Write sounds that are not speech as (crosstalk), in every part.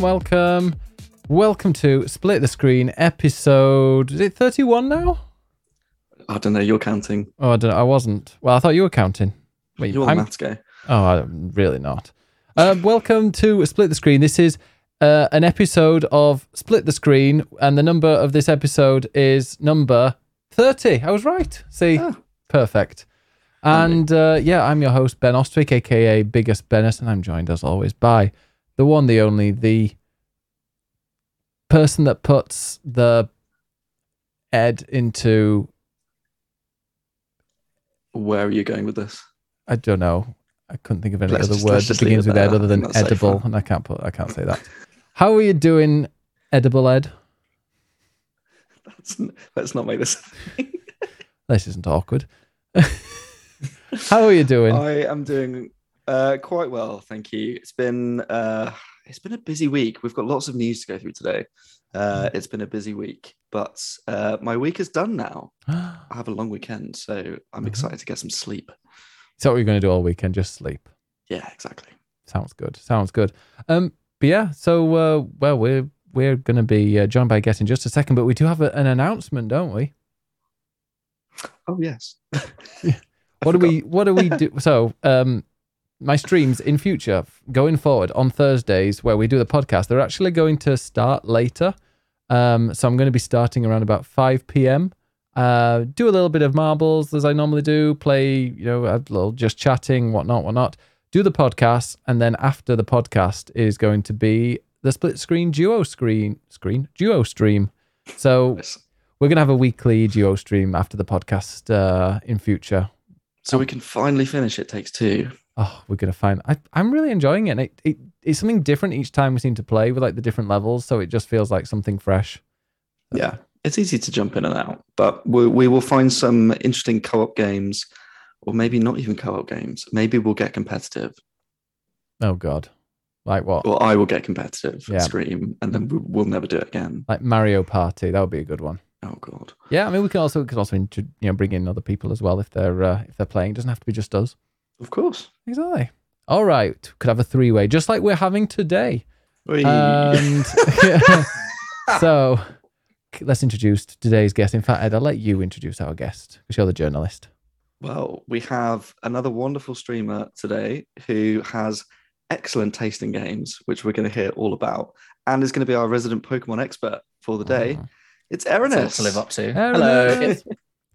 welcome, welcome. Welcome to Split the Screen episode. Is it 31 now? I don't know. You're counting. Oh, I don't. I wasn't. Well, I thought you were counting. Wait, You're the I'm, maths guy. Oh, I'm really not. Uh, welcome to Split the Screen. This is uh, an episode of Split the Screen, and the number of this episode is number 30. I was right. See, Ah. perfect. And uh, yeah, I'm your host, Ben Ostwick, aka Biggest Bennett, and I'm joined as always by the one, the only, the person that puts the Ed into, Where are you going with this? I don't know. I couldn't think of any Let's other just- word that begins with Ed other than That's safer. edible, and I can't put. I can't say that. How are you doing, edible Ed? Let's, let's not make this. This isn't awkward. (laughs) How are you doing? I am doing uh, quite well, thank you. It's been uh, it's been a busy week. We've got lots of news to go through today. Uh, it's been a busy week, but uh, my week is done now. (gasps) I have a long weekend, so I'm Mhm. excited to get some sleep. so what you're going to do all weekend? Just sleep. Yeah, exactly. Sounds good. Sounds good. Um, but yeah. So uh, well, we're we're going to be uh, joined by guest in just a second, but we do have a, an announcement, don't we? Oh yes. (laughs) (laughs) What do we What do we do? (laughs) So um, my streams in future, going forward on Thursdays, where we do the podcast, they're actually going to start later. Um, so I'm going to be starting around about 5 p.m. Uh, do a little bit of marbles as I normally do, play, you know, a little just chatting, whatnot, whatnot. Do the podcast, and then after the podcast is going to be the split screen duo screen screen duo stream. So we're gonna have a weekly duo stream after the podcast uh, in future. So we can finally finish. It takes two. Oh, we're gonna find. I, I'm really enjoying it. And it, it. It's something different each time we seem to play with like the different levels, so it just feels like something fresh. Yeah, it's easy to jump in and out, but we, we will find some interesting co-op games, or maybe not even co-op games. Maybe we'll get competitive, Oh God, like what? or I will get competitive Yeah. scream, and then we- we'll never do it again. Like Mario Party. That would be a good one. Oh God, Yeah, I mean we can also we can also you know bring in other people as well if they're uh, if they're playing. It doesn't have to be just us. Of course. Exactly. All right, could have a three way, just like we're having today. Whee! And (laughs) (laughs) so let's introduce today's guest. In fact, Ed, I'll let you introduce our guest because you're the journalist. well, we have another wonderful streamer today who has excellent taste in games, which we're going to hear all about, and is going to be our resident Pokemon expert for the mm-hmm. day. Oh. It's That's Erinus. to live up to. Erinus. Hello, (laughs) it's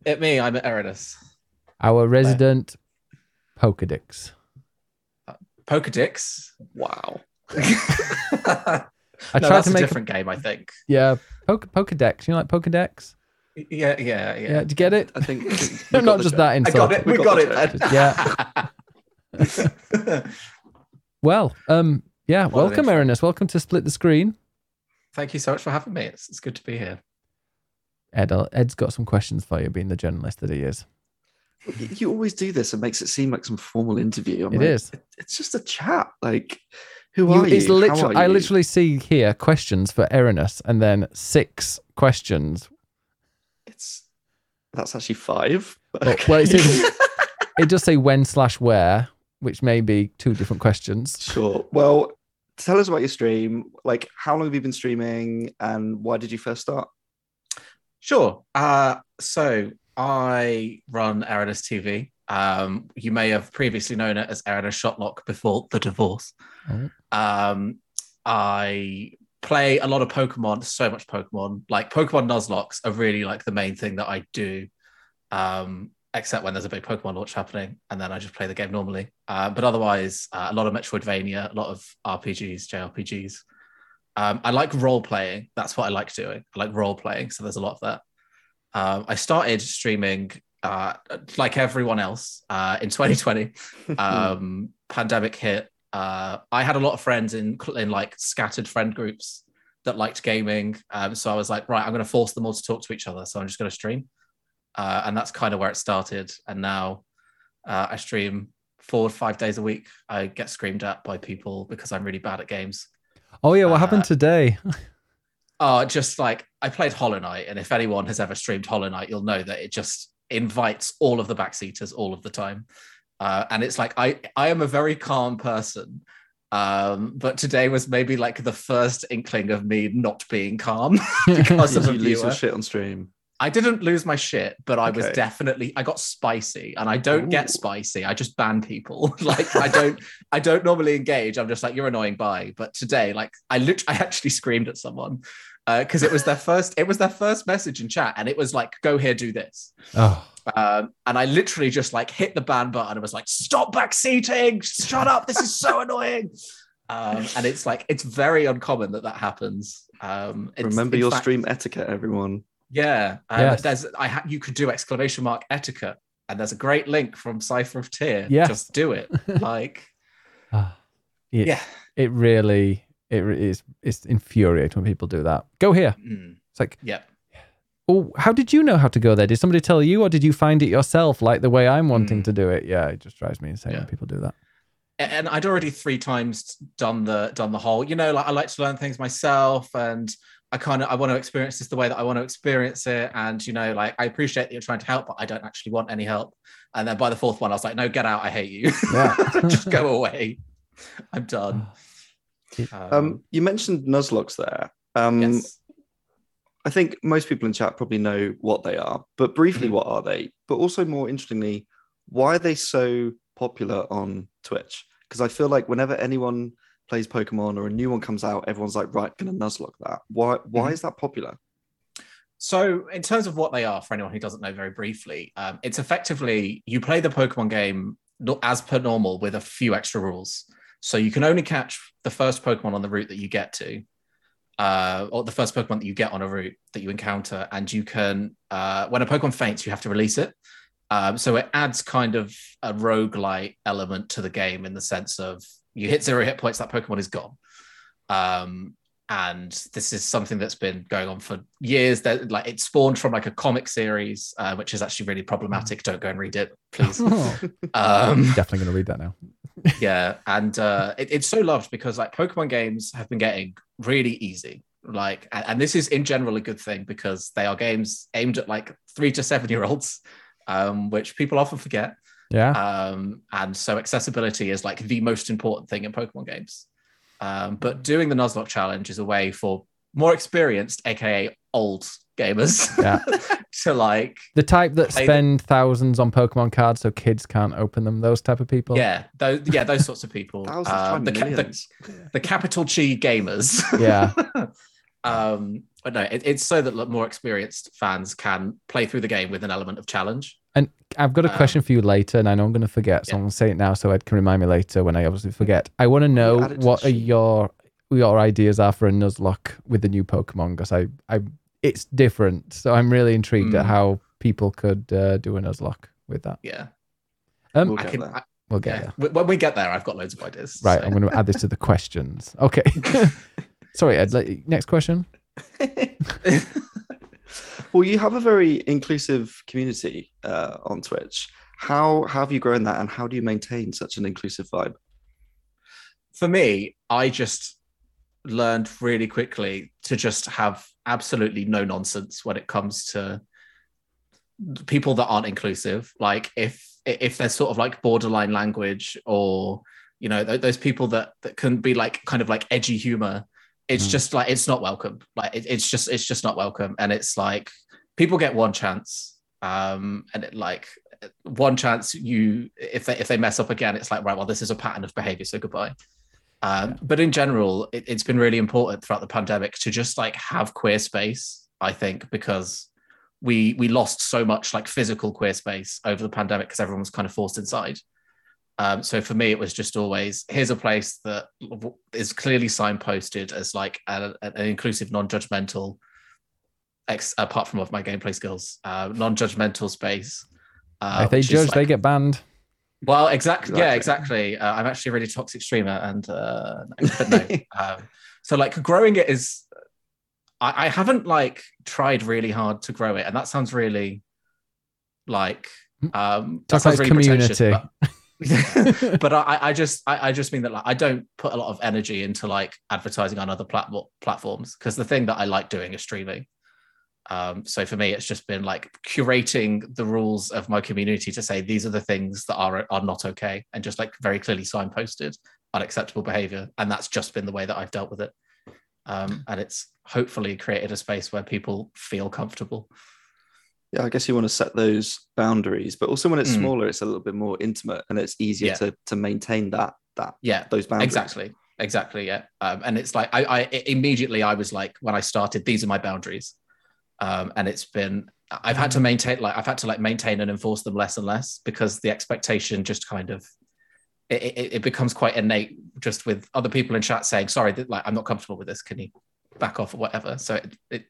it me. I'm Erinus. Our resident Pokedix. Pokedix. Wow. (laughs) I no, tried that's to a make a- different game. I think. Yeah, Poke, Pokedex. You know, like Pokedex? Yeah, yeah, Yeah. yeah. did you get it? I think we (laughs) No, not just joke. that I got it. We We, got got, the it. Yeah. (laughs) Well, um, yeah. What welcome, intro. Erinus. Welcome to Split the Screen. Thank you so much for having me. It's, it's good to be here. Ed, Ed's got some questions for you, being the journalist that he is. You always do this It makes it seem like some formal interview. I'm It like, is. It's just a chat. Like, who You- are you? it's literally, are I you?" literally see here questions for Erinus, and then six questions. It's that's actually five. but Oh, well, it says- (laughs) It does say when slash where, which may be two different questions. sure. Well, tell us about your stream. Like, how long have you been streaming, and why did you first start? Sure. Uh, so I run Erinus TV. Um, you may have previously known it as Erinus Shotlock before the divorce. Oh. Um, I play a lot of Pokemon, so much Pokemon. Like Pokemon Nuzlockes are really like the main thing that I do. Um, except when there's a big Pokemon launch happening, and then I just play the game normally. Uh, but otherwise, uh, a lot of Metroidvania, a lot of RPGs, JRPGs. Um, I like role playing. That's what I like doing. I like role playing. So there's a lot of that. Um, I started streaming uh, like everyone else uh, in 2020. (laughs) Um, pandemic hit. Uh, I had a lot of friends in in like scattered friend groups that liked gaming. Um, so I was like, right, I'm going to force them all to talk to each other. So I'm just going to stream. Uh, and that's kind of where it started. And now uh, I stream four or five days a week. I get screamed at by people because I'm really bad at games. Oh yeah, what happened Uh, today? (laughs) Oh, just like I played Hollow Knight, and if anyone has ever streamed Hollow Knight, you'll know that it just invites all of the backseaters all of the time. Uh, and it's like I I am a very calm person, Um, but today was maybe like the first inkling of me not being calm (laughs) (laughs) because of you lose your shit on stream? I didn't lose my shit, but I was definitely I got spicy, and I don't Ooh. get spicy. I just ban people. (laughs) like I don't I don't normally engage. I'm just like you're annoying. Bye. But today, like I lit I actually screamed at someone because it was their first it was their first message in chat, and it was like go here, do this. Oh, Um, and I literally just like hit the ban button and was like, stop backseating, shut up, this is so (laughs) annoying. Um, and it's like it's very uncommon that that happens. Um, it's- Remember your fact- stream etiquette, everyone. yeah, um, Yes. there's I ha- you could do exclamation mark etiquette, and there's a great link from Cipher of Tear. Yes. just do it. (laughs) Like, ah. it, yeah, it really it is it's infuriating when people do that. Go here. Mm, It's like, yeah. oh, how did you know how to go there? Did somebody tell you, or did you find it yourself, like the way I'm wanting Mm. to do it? Yeah, it just drives me insane when people do that. And I'd already three times done the done the whole. You know, like I like to learn things myself, and I kind of I want to experience this the way that I want to experience it. And you know, like I appreciate that you're trying to help, but I don't actually want any help. And then by the fourth one, I was like, no, get out. I hate you. Yeah. (laughs) just go away. I'm done. (sighs) Um, you mentioned Nuzlockes there. Um, yes. I think most people in chat probably know what they are, but briefly, Mhm. what are they? But also, more interestingly, why are they so popular on Twitch? Because I feel like whenever anyone plays Pokemon or a new one comes out, everyone's like, right, gonna Nuzlocke that. Why? Why Mhm. is that popular? So, in terms of what they are, for anyone who doesn't know very briefly, um, it's effectively you play the Pokemon game as per normal with a few extra rules. So, you can only catch the first Pokemon on the route that you get to, uh, or the first Pokemon that you get on a route that you encounter. And you can, uh, when a Pokemon faints, you have to release it. Um, so, it adds kind of a roguelite element to the game in the sense of you hit zero hit points, that Pokemon is gone. Um, and this is something that's been going on for years. That like it spawned from like a comic series, uh, which is actually really problematic. Don't go and read it, please. (laughs) Oh, um, definitely going to read that now. (laughs) yeah, and uh, it, it's so loved because like Pokemon games have been getting really easy. Like, and, and this is in general a good thing because they are games aimed at like three to seven year olds, um, which people often forget. Yeah. Um, and so accessibility is like the most important thing in Pokemon games. Um, but doing the Nuzlocke challenge is a way for more experienced, aka old gamers, Yeah. (laughs) to like, the type that play the- spend thousands on Pokemon cards so kids can't open them. Those type of people. yeah, those, yeah, those sorts of people. Thousands, Um, the, ca- the, the capital Chi gamers. Yeah. (laughs) um, but no, it, it's so that more experienced fans can play through the game with an element of challenge. And I've got a Um, question for you later, and I know I'm going to forget, so yeah. I'm going to say it now so Ed can remind me later when I obviously forget. I want to know what are your your ideas are for a Nuzlocke with the new Pokemon because I, I it's different, so I'm really intrigued at Mm. how people could uh, do a Nuzlocke with that. Yeah, Um, We'll I get can. there. I, we'll get yeah, there. When we get there, I've got loads of ideas. Right, so- I'm going to add this to the questions. Okay. (laughs) (laughs) Sorry, Ed. like, Next question. (laughs) well, you have a very inclusive community uh, on Twitch. How, how have you grown that, and how do you maintain such an inclusive vibe? for me, I just learned really quickly to just have absolutely no nonsense when it comes to people that aren't inclusive. Like if if there's sort of like borderline language or you know th- those people that that can be like kind of like edgy humor, it's Mm. just like it's not welcome. Like it, it's just it's just not welcome, and it's like people get one chance, um, and it, like one chance you if they if they mess up again, it's like right, well this is a pattern of behavior, so goodbye. Um, But in general, it, it's been really important throughout the pandemic to just like have queer space. I think because we we lost so much like physical queer space over the pandemic because everyone was kind of forced inside. Um, so for me, it was just always here's a place that is clearly signposted as like a, a- an inclusive, non-judgmental, ex, apart from of my gameplay skills, uh, non-judgmental space. Uh, if they judge, like, they get banned. well, exactly. Yeah, Exactly. exactly. Uh, I'm actually a really toxic streamer, and uh, no, but no. (laughs) um, so like growing it is, I, I haven't like tried really hard to grow it, and that sounds really like um, that Talk about sounds really pretentious, community. (laughs) But, I, I just I, I just mean that like I don't put a lot of energy into like advertising on other platform platforms because the thing that I like doing is streaming. Um, so for me, it's just been like curating the rules of my community to say these are the things that are are not okay, and just like very clearly signposted. unacceptable behavior, and that's just been the way that I've dealt with it. Um, and it's hopefully created a space where people feel comfortable. Yeah, I guess you want to set those boundaries, but also when it's Mm. smaller, it's a little bit more intimate and it's easier Yeah. to to maintain that that Yeah, those boundaries. exactly exactly yeah um, and it's like I, I immediately i was like when i started these are my boundaries um, and it's been i've had to maintain like i've had to like maintain and enforce them less and less because the expectation just kind of it, it, it becomes quite innate just with other people in chat saying sorry that, like i'm not comfortable with this can you back off or whatever so it it,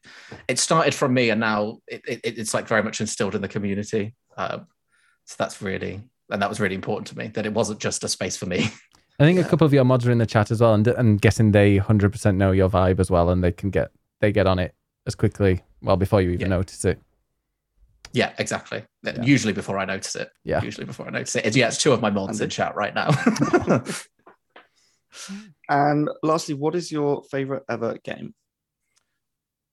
it started from me and now it, it, it's like very much instilled in the community um, so that's really and that was really important to me that it wasn't just a space for me (laughs) I think a couple of your mods are in the chat as well, and and guessing they hundred percent know your vibe as well, and they can get they get on it as quickly well before you even Yeah. notice it. Yeah, exactly. Yeah. Usually before I notice it. Yeah. Usually before I notice it. It's, yeah, it's two of my mods in And- chat right now. (laughs) And lastly, what is your favorite ever game?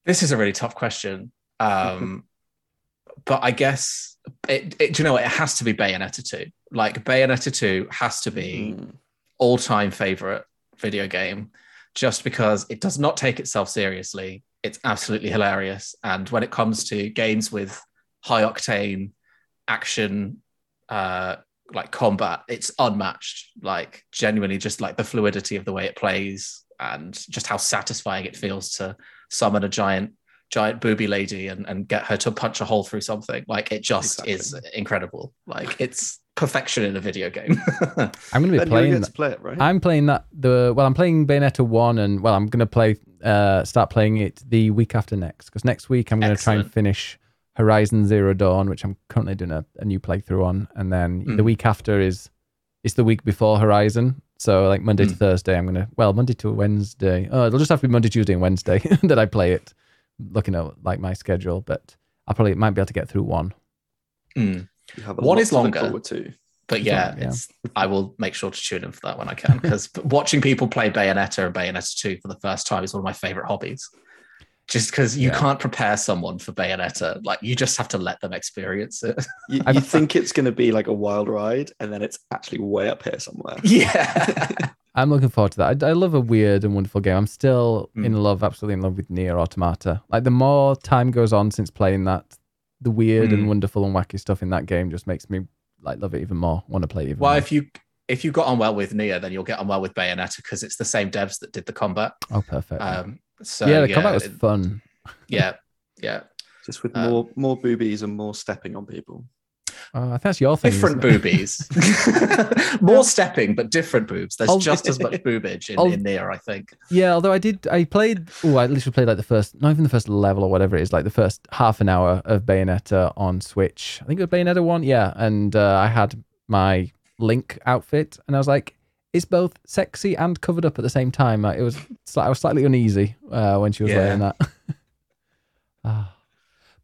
This is a really tough question. Um, (laughs) but I guess it, it, do you know what? It has to be Bayonetta 2. Like Bayonetta 2 has to be Mm. all-time favorite video game just because it does not take itself seriously. It's absolutely hilarious. And when it comes to games with high octane action, uh, like combat, it's unmatched. Like genuinely, just like the fluidity of the way it plays and just how satisfying it feels to summon a giant, giant booby lady and, and get her to punch a hole through something. Like it just is incredible. Like it's perfection in a video game. (laughs) I'm going to be Then playing. get to play it, right? I'm playing that the well. I'm playing Bayonetta one, and well, I'm going to play uh start playing it the week after next because next week I'm going to try and finish Horizon Zero Dawn, which I'm currently doing a, a new playthrough on, and then the Mm. week after is it's the week before Horizon. So like Monday to Mm. Thursday, I'm gonna well Monday to Wednesday. Oh, it'll just have to be Monday, Tuesday, and Wednesday (laughs) that I play it. Looking at like my schedule, but I probably might be able to get through one. Mm. You have a One is longer. forward to. But yeah, Yeah. It's, I will make sure to tune in for that when I can because (laughs) watching people play Bayonetta and Bayonetta 2 for the first time is one of my favorite hobbies. Just because you Yeah. can't prepare someone for Bayonetta, like you just have to let them experience it. (laughs) You, you think it's going to be like a wild ride, and then it's actually way up here somewhere. (laughs) yeah. (laughs) I'm looking forward to that. I, I love a weird and wonderful game. I'm still Mm. in love, absolutely in love with Nier Automata. Like the more time goes on since playing that, the weird Mm. and wonderful and wacky stuff in that game just makes me like love it even more. Want to play it even well, more. if you if you got on well with Nier, then you'll get on well with Bayonetta because it's the same devs that did the combat. oh, perfect. Um, so yeah, the combat was it- fun. (laughs) yeah, yeah. Just with Um, more more boobies and more stepping on people. I think that's your thing. different isn't it? boobies. (laughs) (laughs) More stepping, but different boobs. There's I'll- just as much boobage in, I'll- in Nier, I think. Yeah, although I did, I played. Oh, at least we played like the first, not even the first level or whatever it is, like the first half an hour of Bayonetta on Switch. I think it was Bayonetta one, yeah. And uh, I had my Link outfit, and I was like, it's both sexy and covered up at the same time. Like, it was, I was slightly uneasy uh, when she was Yeah. wearing that. (laughs) Ah.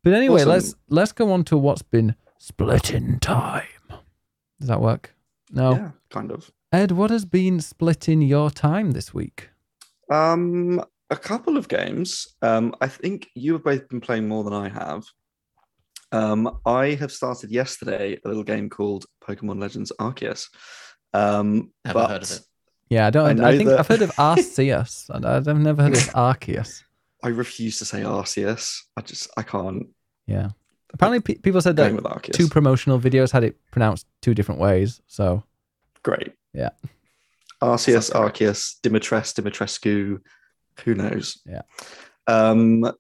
But anyway, Awesome. let's let's go on to what's been splitting time. Does that work? No, Yeah, kind of. Ed, what has been splitting your time this week? Um, a couple of games. Um, I think you have both been playing more than I have. Um, I have started yesterday a little game called Pokemon Legends Arceus. Um, Never but heard of it. Yeah, I I don't. I, know think that- I've heard of Arceus, I've never heard of (laughs) Arceus. I refuse to say Arceus. I just I can't. Yeah. Apparently, pe- people said that with two promotional videos had it pronounced two different ways. So Great. Yeah. Arceus. Arceus, Dimitres, Dimitrescu. Who knows? Yeah. Um,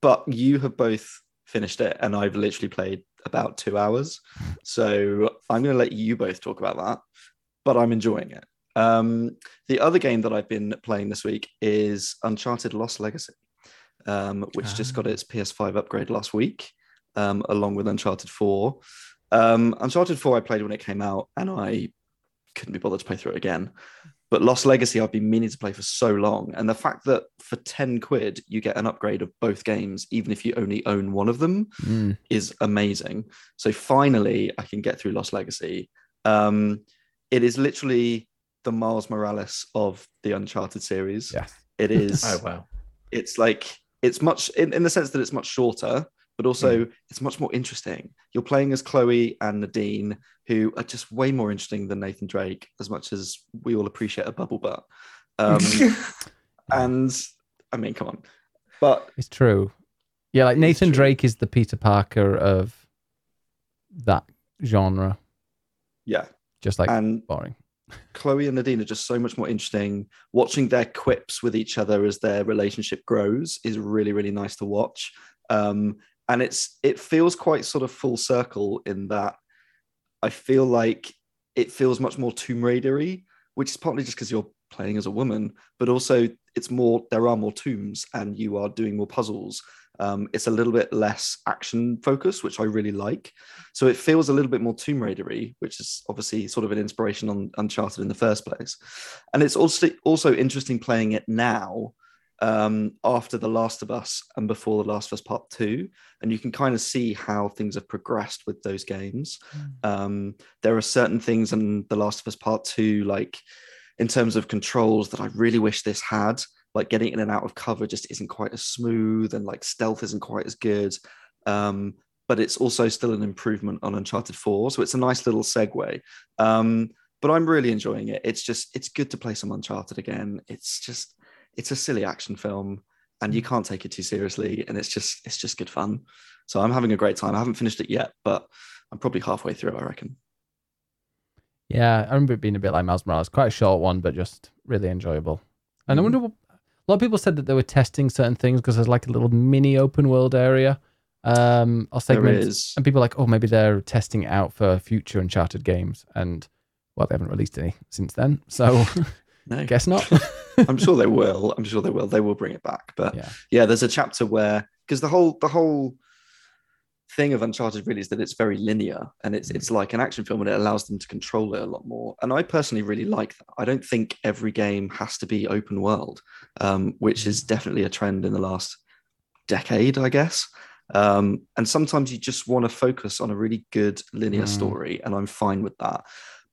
but you have both finished it, and I've literally played about two hours. So I'm going to let you both talk about that. But I'm enjoying it. Um, the other game that I've been playing this week is Uncharted Lost Legacy, um, which just got Ah. its PS5 upgrade last week, um, along with Uncharted 4. Um, Uncharted 4 I played when it came out, and I couldn't be bothered to play through it again. But Lost Legacy, I've been meaning to play for so long. And the fact that for 10 quid, you get an upgrade of both games, even if you only own one of them, mm, is amazing. So finally, I can get through Lost Legacy. Um, it is literally the Miles Morales of the Uncharted series. yeah, It (laughs) is Oh wow. it's like it's much in, in the sense that it's much shorter but also it's much more interesting. You're playing as Chloe and Nadine, who are just way more interesting than Nathan Drake, as much as we all appreciate a bubble butt. Um, (laughs) and I mean, come on, but It's true. Yeah, like Nathan true. Drake is the Peter Parker of that genre. yeah, Just like and boring. Chloe and Nadine are just so much more interesting. Watching their quips with each other as their relationship grows is really, really nice to watch. Um, and it's it feels quite sort of full circle in that I feel like it feels much more Tomb Raidery, which is partly just because you're playing as a woman, but also it's more there are more tombs and you are doing more puzzles. Um, it's a little bit less action focused, which I really like. So it feels a little bit more Tomb Raidery, which is obviously sort of an inspiration on Uncharted in the first place. And it's also also interesting playing it now um, after The Last of Us and before The Last of Us Part Two, and you can kind of see how things have progressed with those games. Um, there are certain things in The Last of Us Part Two, like in terms of controls, that I really wish this had. Like getting in and out of cover just isn't quite as smooth, and like stealth isn't quite as good. Um, but it's also still an improvement on Uncharted 4. So it's a nice little segue. Um, but I'm really enjoying it. It's just, it's good to play some Uncharted again. It's just, it's a silly action film and you can't take it too seriously. And it's just, it's just good fun. So I'm having a great time. I haven't finished it yet, but I'm probably halfway through, I reckon. Yeah, I remember it being a bit like Miles Morales, quite a short one, but just really enjoyable. And I Mhm. wonder, what, a lot of people said that they were testing certain things because there's like a little mini open world area um, or segments, is. and people are like, oh, maybe they're testing it out for future Uncharted games, and well, they haven't released any since then, so (laughs) (laughs) No, guess not. (laughs) I'm sure they will. I'm sure they will. They will bring it back. But yeah, yeah, there's a chapter where because the whole the whole thing of Uncharted really is that it's very linear and it's it's like an action film and it allows them to control it a lot more. And I personally really like that. I don't think every game has to be open world, um, which is definitely a trend in the last decade, I guess. Um, and sometimes you just want to focus on a really good linear Mm. story, and I'm fine with that.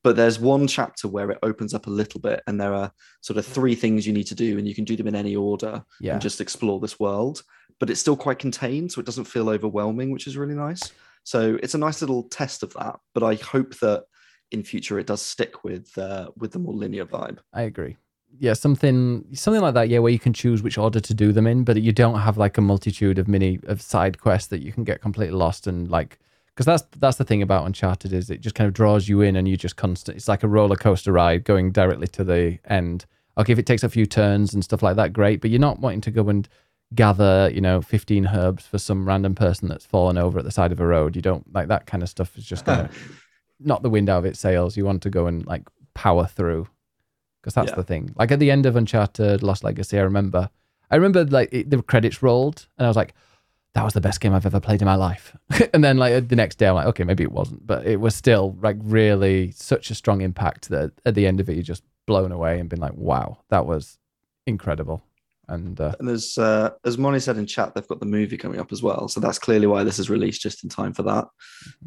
But there's one chapter where it opens up a little bit, and there are sort of three things you need to do, and you can do them in any order yeah, and just explore this world. But it's still quite contained, so it doesn't feel overwhelming, which is really nice. So it's a nice little test of that. But I hope that in future it does stick with uh, with the more linear vibe. I agree. Yeah, something something like that. Yeah, where you can choose which order to do them in, but you don't have like a multitude of mini of side quests that you can get completely lost and like because that's that's the thing about Uncharted is it just kind of draws you in and you just constant. It's like a roller coaster ride going directly to the end. Okay, if it takes a few turns and stuff like that, great. But you're not wanting to go and gather, you know, 15 herbs for some random person that's fallen over at the side of a road. You don't like that kind of stuff. Is just gonna (laughs) knock the wind out of its sails. You want to go and like power through because that's Yeah. the thing. Like at the end of Uncharted Lost Legacy, I remember, I remember like it, the credits rolled, and I was like, "That was the best game I've ever played in my life." (laughs) and then like the next day, I'm like, "Okay, maybe it wasn't," but it was still like really such a strong impact that at the end of it, you're just blown away and been like, "Wow, that was incredible." And uh, And as uh, as Moni said in chat, they've got the movie coming up as well. So that's clearly why this is released just in time for that.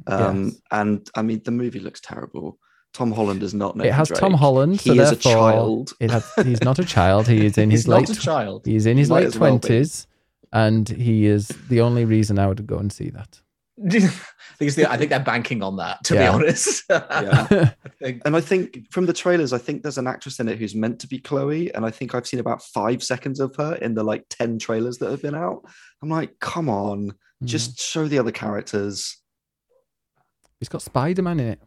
Um, Yes. And I mean, the movie looks terrible. Tom Holland is not. No. It Nathan has Tom Drake. Holland, so He is a child. it has. He's not a child. He is in (laughs) He's his not late. a child. He's in his Might late twenties, and he is the only reason I would go and see that. (laughs) because they, I think they're banking on that. To Yeah. be honest, (laughs) Yeah. (laughs) And I think from the trailers, I think there's an actress in it who's meant to be Chloe, and I think I've seen about five seconds of her in the like ten trailers that have been out. I'm like, come on, Mm. just show the other characters. he's got Spider Man in it.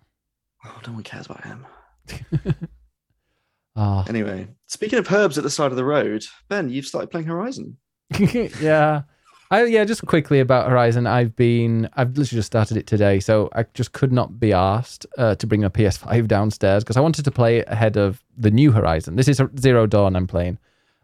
Oh, no one cares about him. Ah, Anyway, speaking of herbs at the side of the road, Ben, you've started playing Horizon. (laughs) yeah. I, yeah, just quickly about Horizon. I've been, I've literally just started it today, so I just could not be asked uh, to bring a PS5 (laughs) downstairs because I wanted to play ahead of the new Horizon. This is Zero Dawn I'm playing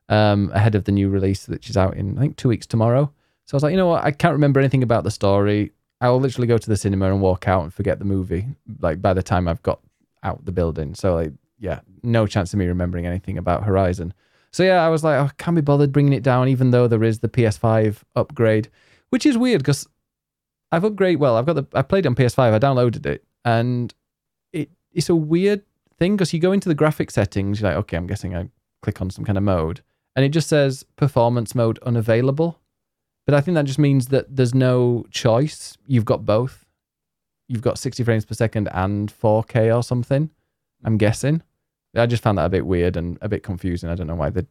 um, ahead of the new release, which is out in I think two weeks tomorrow. So I was like, you know what? I can't remember anything about the story. I will literally go to the cinema and walk out and forget the movie. Like by the time I've got out the building, so like, yeah, no chance of me remembering anything about Horizon. So yeah, I was like, oh, I can't be bothered bringing it down, even though there is the PS5 upgrade, which is weird because I've upgraded. Well, I've got the I played on PS5. I downloaded it, and it it's a weird thing because you go into the graphic settings. You're like, okay, I'm guessing I click on some kind of mode, and it just says performance mode unavailable, But I think that just means that there's no choice. You've got both. You've got 60 frames per second and 4K or something. I'm guessing. I just found that a bit weird and a bit confusing. I don't know why they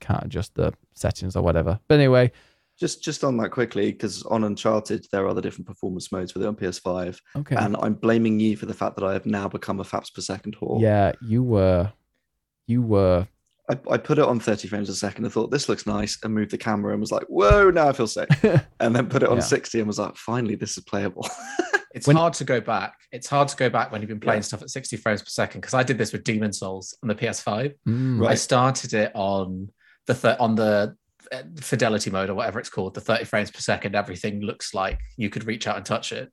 can't adjust the settings or whatever. But anyway, Just just on that quickly, because on Uncharted there are other different performance modes for the on PS5, okay. and I'm blaming you for the fact that I have now become a FAPS per second whore. Yeah, you were, you were. I, I put it on 30 frames a second I thought this looks nice, and moved the camera and was like, "Whoa, now I feel sick. (laughs) and then put it on Yeah. 60 and was like, "Finally, this is playable." (laughs) It's When- hard to go back. It's hard to go back when you've been playing Yeah. stuff at 60 frames per second because I did this with Demon's Souls on the PS5. Mm, Right. I started it on the th- on the uh, fidelity mode or whatever it's called, the 30 frames per second. Everything looks like you could reach out and touch it.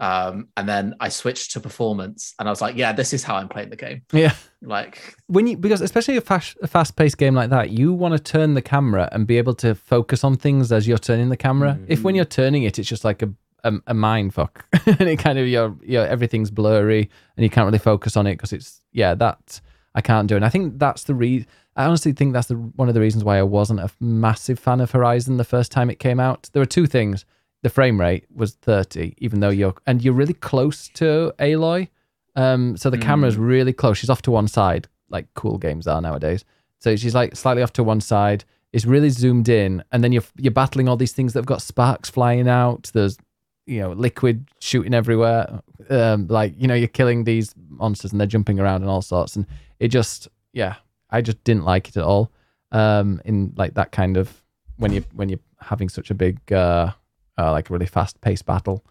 Um, and then I switched to performance, and I was like, "Yeah, this is how I'm playing the game." Yeah. Like, when you because especially a fast a fast paced game like that, you want to turn the camera and be able to focus on things as you're turning the camera. If when Mhm. you're turning it, it's just like a a, a mind fuck, (laughs) and it kind of your your everything's blurry and you can't really focus on it because it's yeah that I can't do. And I think that's the re. I honestly think that's the one of the reasons why I wasn't a massive fan of Horizon the first time it came out. There were two things. The frame rate was 30, even though you're and you're really close to Aloy. Um, so the camera's really close. She's off to one side, like cool games are nowadays. So she's like slightly off to one side. It's really zoomed in, and then you're you're battling all these things that've got sparks flying out. There's you know liquid shooting everywhere. Um, like you know you're killing these monsters and they're jumping around and all sorts. And it just yeah, I just didn't like it at all. Um, in like that kind of when you when you're having such a big uh, uh like a really fast paced battle.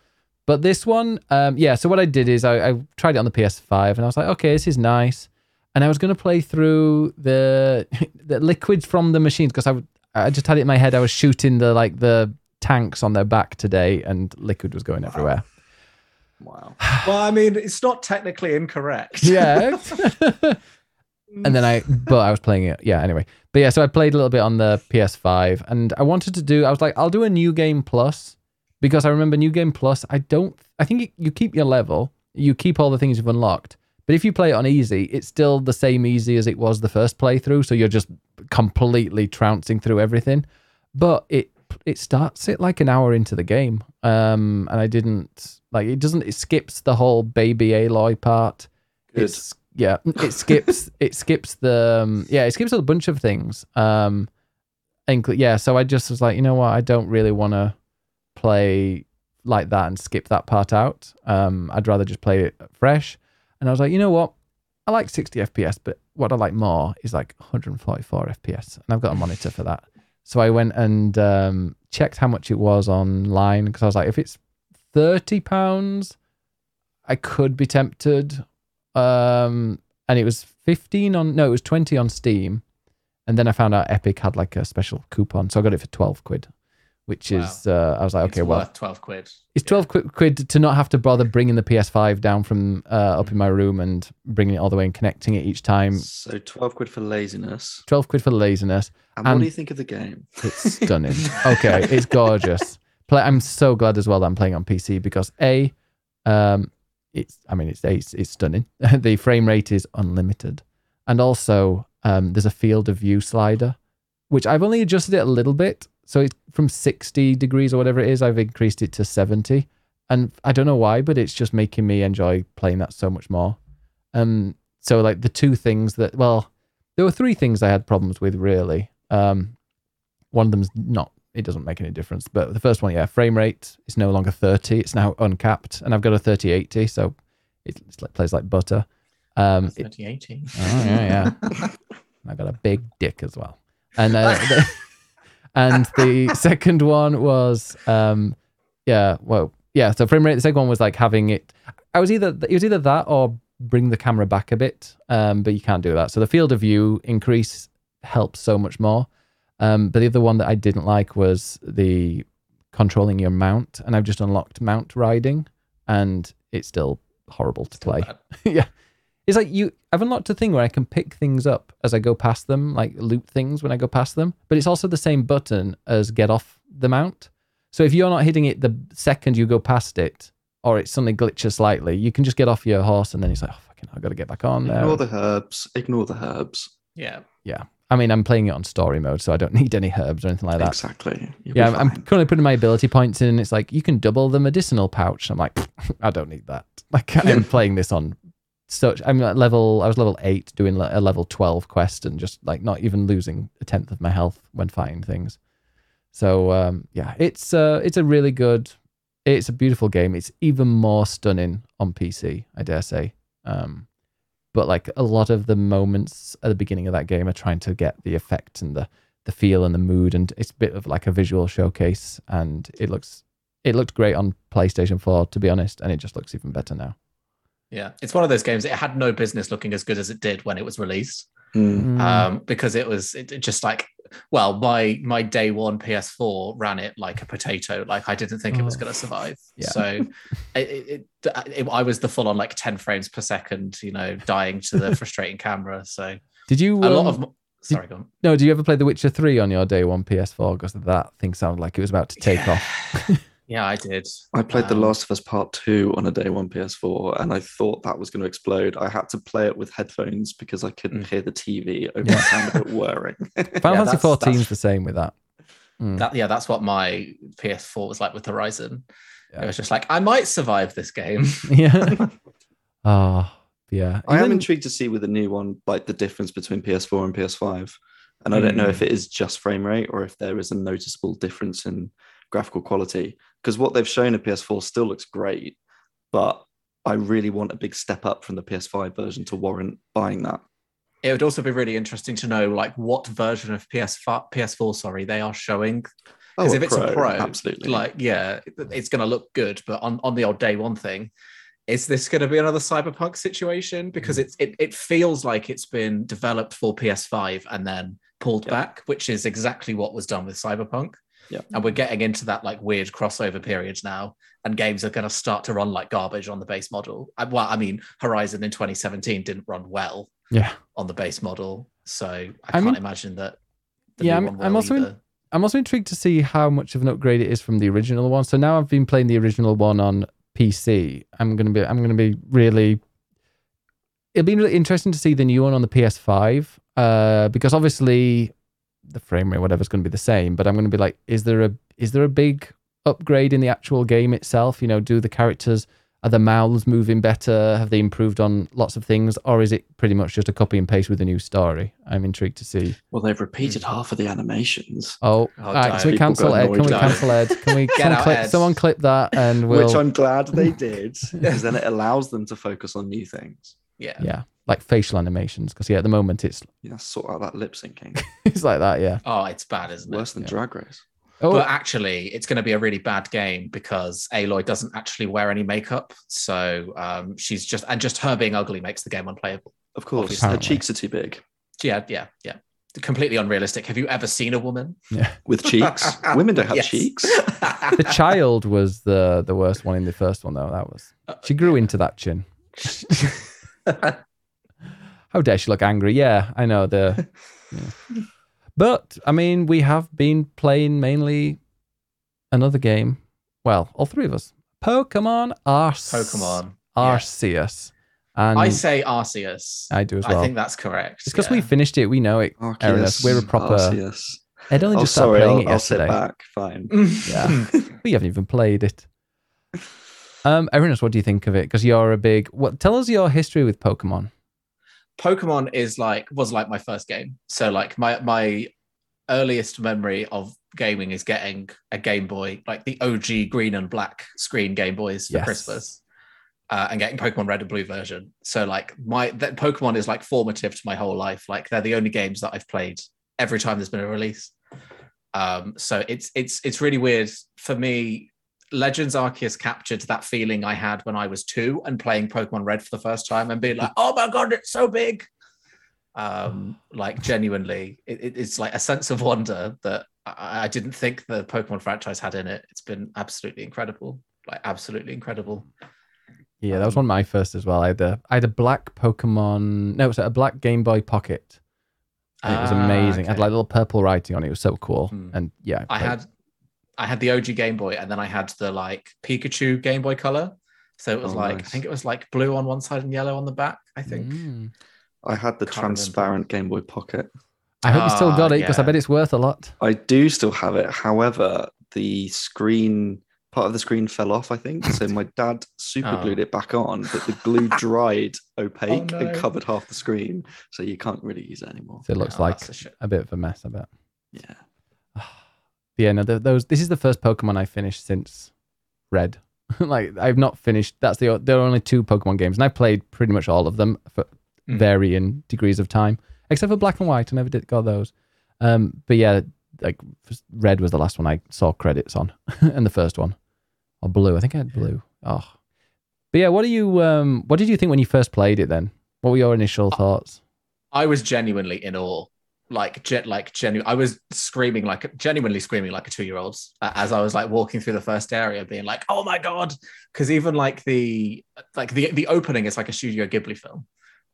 But this one, um, yeah. So what I did is I, I tried it on the PS5, and I was like, okay, this is nice. And I was going to play through the (laughs) the liquids from the machines because I I just had it in my head. I was shooting the like the tanks on their back today, and liquid was going everywhere. wow. well, I mean, it's not technically incorrect. Yeah. (laughs) and then I, but I was playing it. Yeah. Anyway, but yeah. So I played a little bit on the PS5, and I wanted to do. I was like, I'll do a new game plus because I remember new game plus. I don't. I think you, you keep your level, you keep all the things you've unlocked. But if you play it on easy, it's still the same easy as it was the first playthrough. So you're just completely trouncing through everything. But it it starts it like an hour into the game, um, and I didn't like it. Doesn't it skips the whole baby Aloy part? Good. It's yeah, it skips (laughs) it skips the um, yeah, it skips a bunch of things. Um, inclu- yeah, so I just was like, you know what, I don't really want to play like that and skip that part out. Um, I'd rather just play it fresh. And I was like, you know what, I like 60 FPS, but what I like more is like 144 FPS, and I've got a monitor for that. So I went and um, checked how much it was online because I was like, if it's 30 pounds, I could be tempted um and it was 15 on no it was 20 on steam and then i found out epic had like a special coupon so i got it for 12 quid which Wow. is uh, i was like okay it's well worth 12 quid. it's 12 quid, quid to not have to bother bringing the ps5 down from uh, up in my room and bringing it all the way and connecting it each time So 12 quid for laziness. 12 quid for laziness And, what do you think of the game? it's (laughs) stunning okay it's gorgeous Play, i'm so glad as well that i'm playing on pc because a um it's i mean it's it's, it's stunning (laughs) the frame rate is unlimited and also um there's a field of view slider which i've only adjusted it a little bit so it's from 60 degrees or whatever it is i've increased it to 70 and i don't know why but it's just making me enjoy playing that so much more. Um so like the two things that well there were three things i had problems with really. Um one of them's not it doesn't make any difference. But the first one yeah frame rate is no longer 30 it's now uncapped. And i've got a 3080 so it plays like butter. Um it- 3080. oh, yeah yeah. (laughs) I got a big dick as well. And uh, (laughs) and the (laughs) second one was um yeah well yeah so frame rate the second one was like having it i was either it was either that or bring the camera back a bit um but you can't do that. So the field of view increase helps so much more. Um but the other one that i didn't like was the controlling your mount and i've just unlocked mount riding and it's still horrible to play. (laughs) yeah. It's like you I've unlocked a thing where I can pick things up as I go past them, like loot things when I go past them. But it's also the same button as get off the mount. So if you're not hitting it the second you go past it, or it suddenly glitches slightly, you can just get off your horse and then it's like, oh fucking I've got to get back on there. Ignore the herbs. Ignore the herbs. Yeah. Yeah. I mean, I'm playing it on story mode, so I don't (laughs) need any herbs or anything like that. Exactly. You'll Yeah, I'm, I'm currently putting my ability points in, and it's like you can double the medicinal pouch. I'm like, (laughs) I don't need that. (laughs) Like I'm playing this on such. I'm at level. I was level eight doing a level twelve quest, and just like not even losing a tenth of my health when fighting things. So um, yeah, it's uh, it's a really good. It's a beautiful game. It's even more stunning on PC, I dare say. Um, but like a lot of the moments at the beginning of that game are trying to get the effect and the the feel and the mood and it's a bit of like a visual showcase and it looks it looked great on PlayStation 4 to be honest and it just looks even better now. Yeah, it's one of those games. It had no business looking as good as it did when it was released, Mm. um, because it was it, it just like, well, my my day one PS4 ran it like a potato. Like I didn't think it was Oh. going to survive. Yeah. So, it, it, it, it- I was the full on like ten frames per second, you know, dying to the (laughs) frustrating camera. So Did you a lot um, of m- sorry, go on. No, do you ever play The Witcher 3 on your day one PS4 because that thing sounded like it was about to take off. (laughs) Yeah, I did. I played The Um, Last of Us Part 2 on a day one PS4 and I thought that was going to explode. I had to play it with headphones because I couldn't Mm. hear the TV over Yeah. the sound of it whirring. (laughs) Final Fantasy that's- 14 is the same with that. Mm. That yeah, that's what my PS4 was like with Horizon. Yeah. It was just like I might survive this game. (laughs) yeah. Oh, yeah. I am intrigued to see with the new one, like the difference between PS4 and PS5. And I don't know Mm. if it is just frame rate or if there is a noticeable difference in graphical quality. Because what they've shown in PS4 still looks great, but I really want a big step up from the PS5 version to warrant buying that. it would also be really interesting to know like what version of PS5, PS4, sorry, they are showing. Because Oh, if it's a pro, absolutely. like yeah, it's going to look good. But on on the old day one thing, is this going to be another cyberpunk situation? Because Mm. it's it it feels like it's been developed for PS5 and then pulled Yeah. back, which is exactly what was done with Cyberpunk. Yeah. And we're getting into that like weird crossover period now, and games are going to start to run like garbage on the base model. Well, I mean, Horizon in 2017 didn't run well yeah. on the base model, so I, I can't mean- imagine that. the Yeah, I'm- I'm also in- I'm also intrigued to see how much of an upgrade it is from the original one. So now I've been playing the original one on PC. I'm gonna be I'm gonna be really it'll be really interesting to see the new one on the PS5. Uh because obviously the frame rate, whatever's gonna be the same. But I'm gonna be like, is there a is there a big upgrade in the actual game itself? You know, do the characters are the mouths moving better? Have they improved on lots of things? Or is it pretty much just a copy and paste with a new story? I'm intrigued to see. well, they've repeated hmm. half of the animations, Oh, Oh, all right, can we cancel got Ed? Can we cancel Ed? Can we (laughs) Can someone out, clip, Ed. someone clip that and we'll which I'm glad they (laughs) did because then it allows them to focus on new things. Yeah. yeah, like facial animations because yeah, at the moment it's Yeah, sort out that lip syncing. (laughs) it's like that. Yeah. Oh, it's bad, isn't it? Worse than Yeah. Drag Race. Oh, But actually, it's going to be a really bad game because Aloy doesn't actually wear any makeup. So um, she's just, and just her being ugly makes the game unplayable. Of course, Obviously. her cheeks are too big. Yeah, yeah, yeah. Completely unrealistic. Have you ever seen a woman? yeah. With cheeks? (laughs) Women don't have Yes. cheeks. (laughs) The child was the the worst one in the first one though. That was she grew into that chin. (laughs) How dare she look angry? Yeah, I know the. yeah. But I mean, we have been playing mainly another game. Well, all three of us. Pokemon Arceus. Pokemon. Arceus. And I say Arceus. I do as well. I think that's correct. It's because yeah. we finished it. We know it. Erinus, we're a proper- Arceus. Ed only Oh, just started sorry, playing I'll, it I'll sit back. Fine. (laughs) Yeah. We haven't even played it. Um, Erinus, what do you think of it? Because you're a big. What? Tell us your history with Pokemon. Pokemon is like was like my first game. So like my my earliest memory of gaming is getting a Game Boy, like the OG green and black screen Game Boys for Yes. Christmas. Uh, and getting Pokemon Red and Blue version. So like my that Pokemon is like formative to my whole life. Like they're the only games that I've played every time there's been a release. Um, so it's it's it's really weird for me. Legends Arceus captured that feeling I had when I was two and playing Pokemon Red for the first time and being like, "Oh my god, it's so big!" Um, like genuinely, it, it- it's like a sense of wonder that I, I didn't think the Pokemon franchise had in it. It's been absolutely incredible, like absolutely incredible. Yeah, that was Um, one of my first as well. I had a, I had a black Pokemon. No, it was a black Game Boy Pocket. And it was Ah, amazing. It had okay. like little purple writing on it. It was so cool. Hmm. And yeah, I played- had I had the OG Game Boy and then I had the like Pikachu Game Boy Color. So it was Oh, like I think it was like blue on one side and yellow on the back. I think. Mm. I had the Can't remember. transparent Game Boy Pocket. I hope you still Ah, got it because I bet it's worth a lot. I do still have it. However, the screen part of the screen fell off, I think. So my (laughs) dad super Oh. glued it back on, but the glue (laughs) dried opaque and no. covered half the screen. So you can't really use it anymore. So it looks Oh, like a a bit of a mess, I bet. Yeah. Yeah, no, th- those. This is the first Pokemon I finished since Red. (laughs) like I've not finished. That's the. There are only two Pokemon games, and I played pretty much all of them for Mm. varying degrees of time, except for Black and White. I never did got those. Um, but yeah, like Red was the last one I saw credits on, (laughs) and the first one, or Blue. I think I had Blue. Oh, but yeah. What do you? Um, what did you think when you first played it? Then, what were your initial thoughts? I was genuinely in awe. Like, ge- like genuine. I was screaming like genuinely screaming like a two year old as I was like walking through the first area, being like, "Oh my god!" Because even like the like the the opening is like a Studio Ghibli film,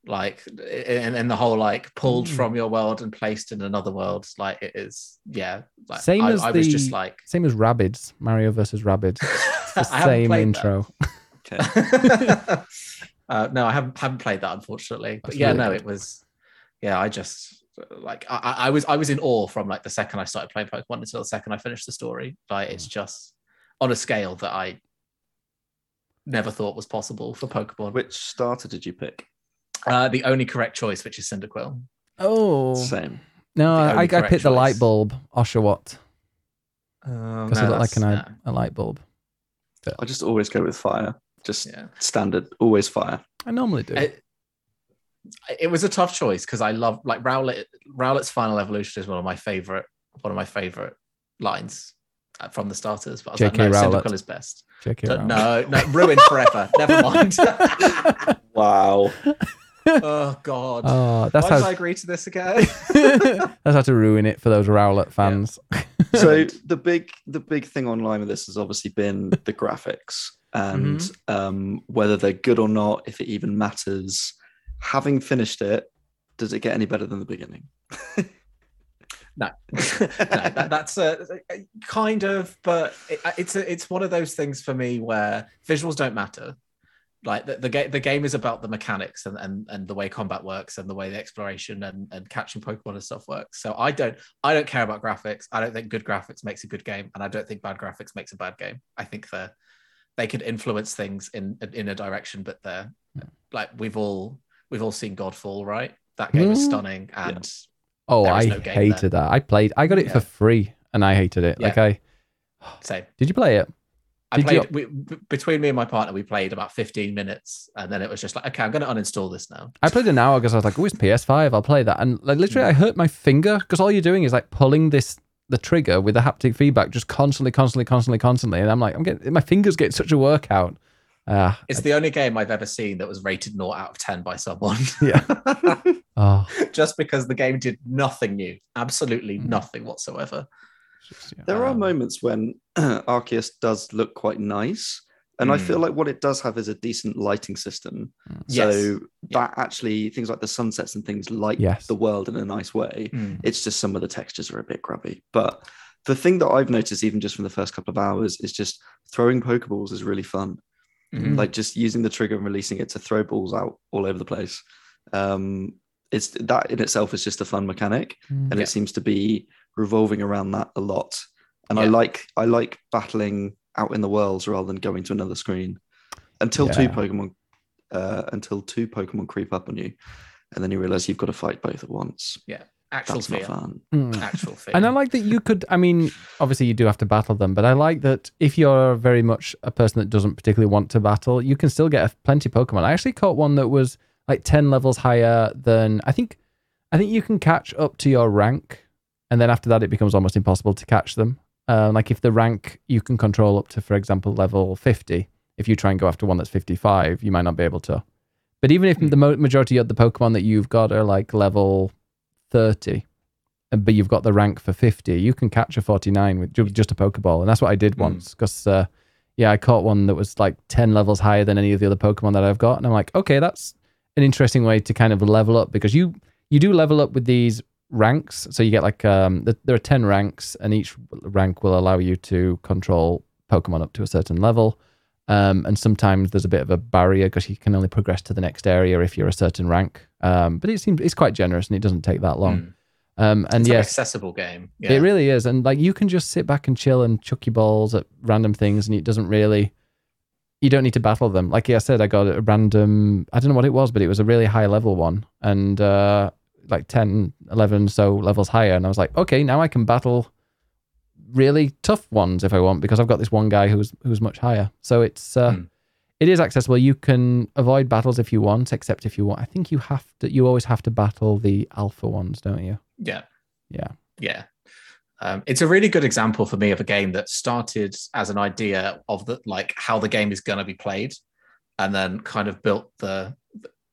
like and, and the whole like pulled Mm. from your world and placed in another world. Like it is, yeah. Like, Same I, as I was the- just like Same as Rabbids, Mario versus Rabbids. (laughs) The same intro. (laughs) Uh, no, I haven't haven't played that unfortunately. But That's yeah, really no, good. it was. Yeah, I just like I, I I was I was in awe from like the second I started playing Pokemon until the second I finished the story. Like it's just on a scale that I never thought was possible for Pokemon. Which starter did you pick? Uh, the only correct choice, which is Cyndaquil. Oh Same. no, I, I correct picked the light bulb Oshawott Um, because it looked like an, uh, a light bulb. I just always go with fire. Just yeah. standard, always fire. I normally do. It, it was a tough choice because I love like Rowlet. Rowlet's final evolution is one of my favorite, one of my favorite lines uh, from the starters. But I was J.K. like, no, Rowlet. Cyndaquil is best. Check it no, no, ruined forever. (laughs) Never mind. (laughs) Wow. (laughs) oh God. Oh, that's Why did I agree to this again? that's how to ruin it for those Rowlet fans. so the big the big thing online with this has obviously been the graphics and Mm-hmm. um, whether they're good or not, if it even matters. Having finished it, does it get any better than the beginning? (laughs) no, no that, that's a, a- kind of, but it, it's a, it's one of those things for me where visuals don't matter. Like the, the game, the game is about the mechanics and, and and the way combat works and the way the exploration and, and catching Pokemon and stuff works. So I don't I don't care about graphics. I don't think good graphics makes a good game, and I don't think bad graphics makes a bad game. I think they they could influence things in in a direction, but they're hmm. like we've all we've all seen Godfall, right? That game is Mm. stunning and Oh, I no hated that. I played. I got it for free, and I hated it. Like I same. did you play it? I Did you- played we, b- between me and my partner. We played about 15 minutes, and then it was just like, okay, I'm going to uninstall this now. I played an hour because I was like, "Oh, it's PS5. I'll play that." And like literally, I hurt my finger because all you're doing is like pulling this the trigger with the haptic feedback, just constantly, constantly, constantly, constantly. And I'm like, I'm getting my fingers get such a workout. Uh, It's the only game I've ever seen that was rated 0 out of 10 by someone. yeah. (laughs) Oh, just because the game did nothing new, absolutely Mm. nothing whatsoever. just, yeah. There are Um, moments when (clears throat) Arceus does look quite nice. And I Mm. feel like what it does have is a decent lighting system. Yes. So Yeah. that actually things like the sunsets and things light Yes. the world in a nice way. Mm. It's just some of the textures are a bit grubby. But the thing that I've noticed, even just from the first couple of hours, is just throwing Pokeballs is really fun. Mhm. Like just using the trigger and releasing it to throw balls out all over the place. Um, it's that in itself is just a fun mechanic, Mm. and Yeah. it seems to be revolving around that a lot. And I like I like battling out in the worlds rather than going to another screen until two Pokemon uh, until two Pokemon creep up on you, and then you realize you've got to fight both at once. Actual That's not fear. fun. Mm. Actual fear. And I like that you could. I mean, obviously you do have to battle them, but I like that if you're very much a person that doesn't particularly want to battle, you can still get a, plenty of Pokemon. I actually caught one that was like ten levels higher than I think. I think you can catch up to your rank, and then after that, it becomes almost impossible to catch them. Uh, like if the rank you can control up to, for example, level fifty. If you try and go after one that's fifty-five, you might not be able to. But even if Hmm. the majority of the Pokemon that you've got are like level 30, and- but you've got the rank for 50, you can catch a 49 with just a Pokeball. And that's what I did Mm. once because, uh, yeah, I caught one that was like 10 levels higher than any of the other Pokemon that I've got. And I'm like, okay, that's an interesting way to kind of level up because you, you do level up with these ranks. So you get like, um, th- there are 10 ranks and each rank will allow you to control Pokemon up to a certain level. Um, and sometimes there's a bit of a barrier because you can only progress to the next area if you're a certain rank. Um, but it seems it's quite generous and it doesn't take that long. Mm. Um, and It's an accessible game. Yeah. it really is. And like you can just sit back and chill and chuck your balls at random things, and it doesn't really. You don't need to battle them. Like I said, I got a random. I don't know what it was, but it was a really high level one, and uh, like 10, 11 so levels higher. And I was like, okay, now I can battle really tough ones if I want because I've got this one guy who's who's much higher. So it's uh, Hmm. It is accessible. You can avoid battles if you want, except if you want. I think you have to. You always have to battle the alpha ones, don't you? yeah. Yeah. Yeah. Um, it's a really good example for me of a game that started as an idea of the like how the game is going to be played, and then kind of built the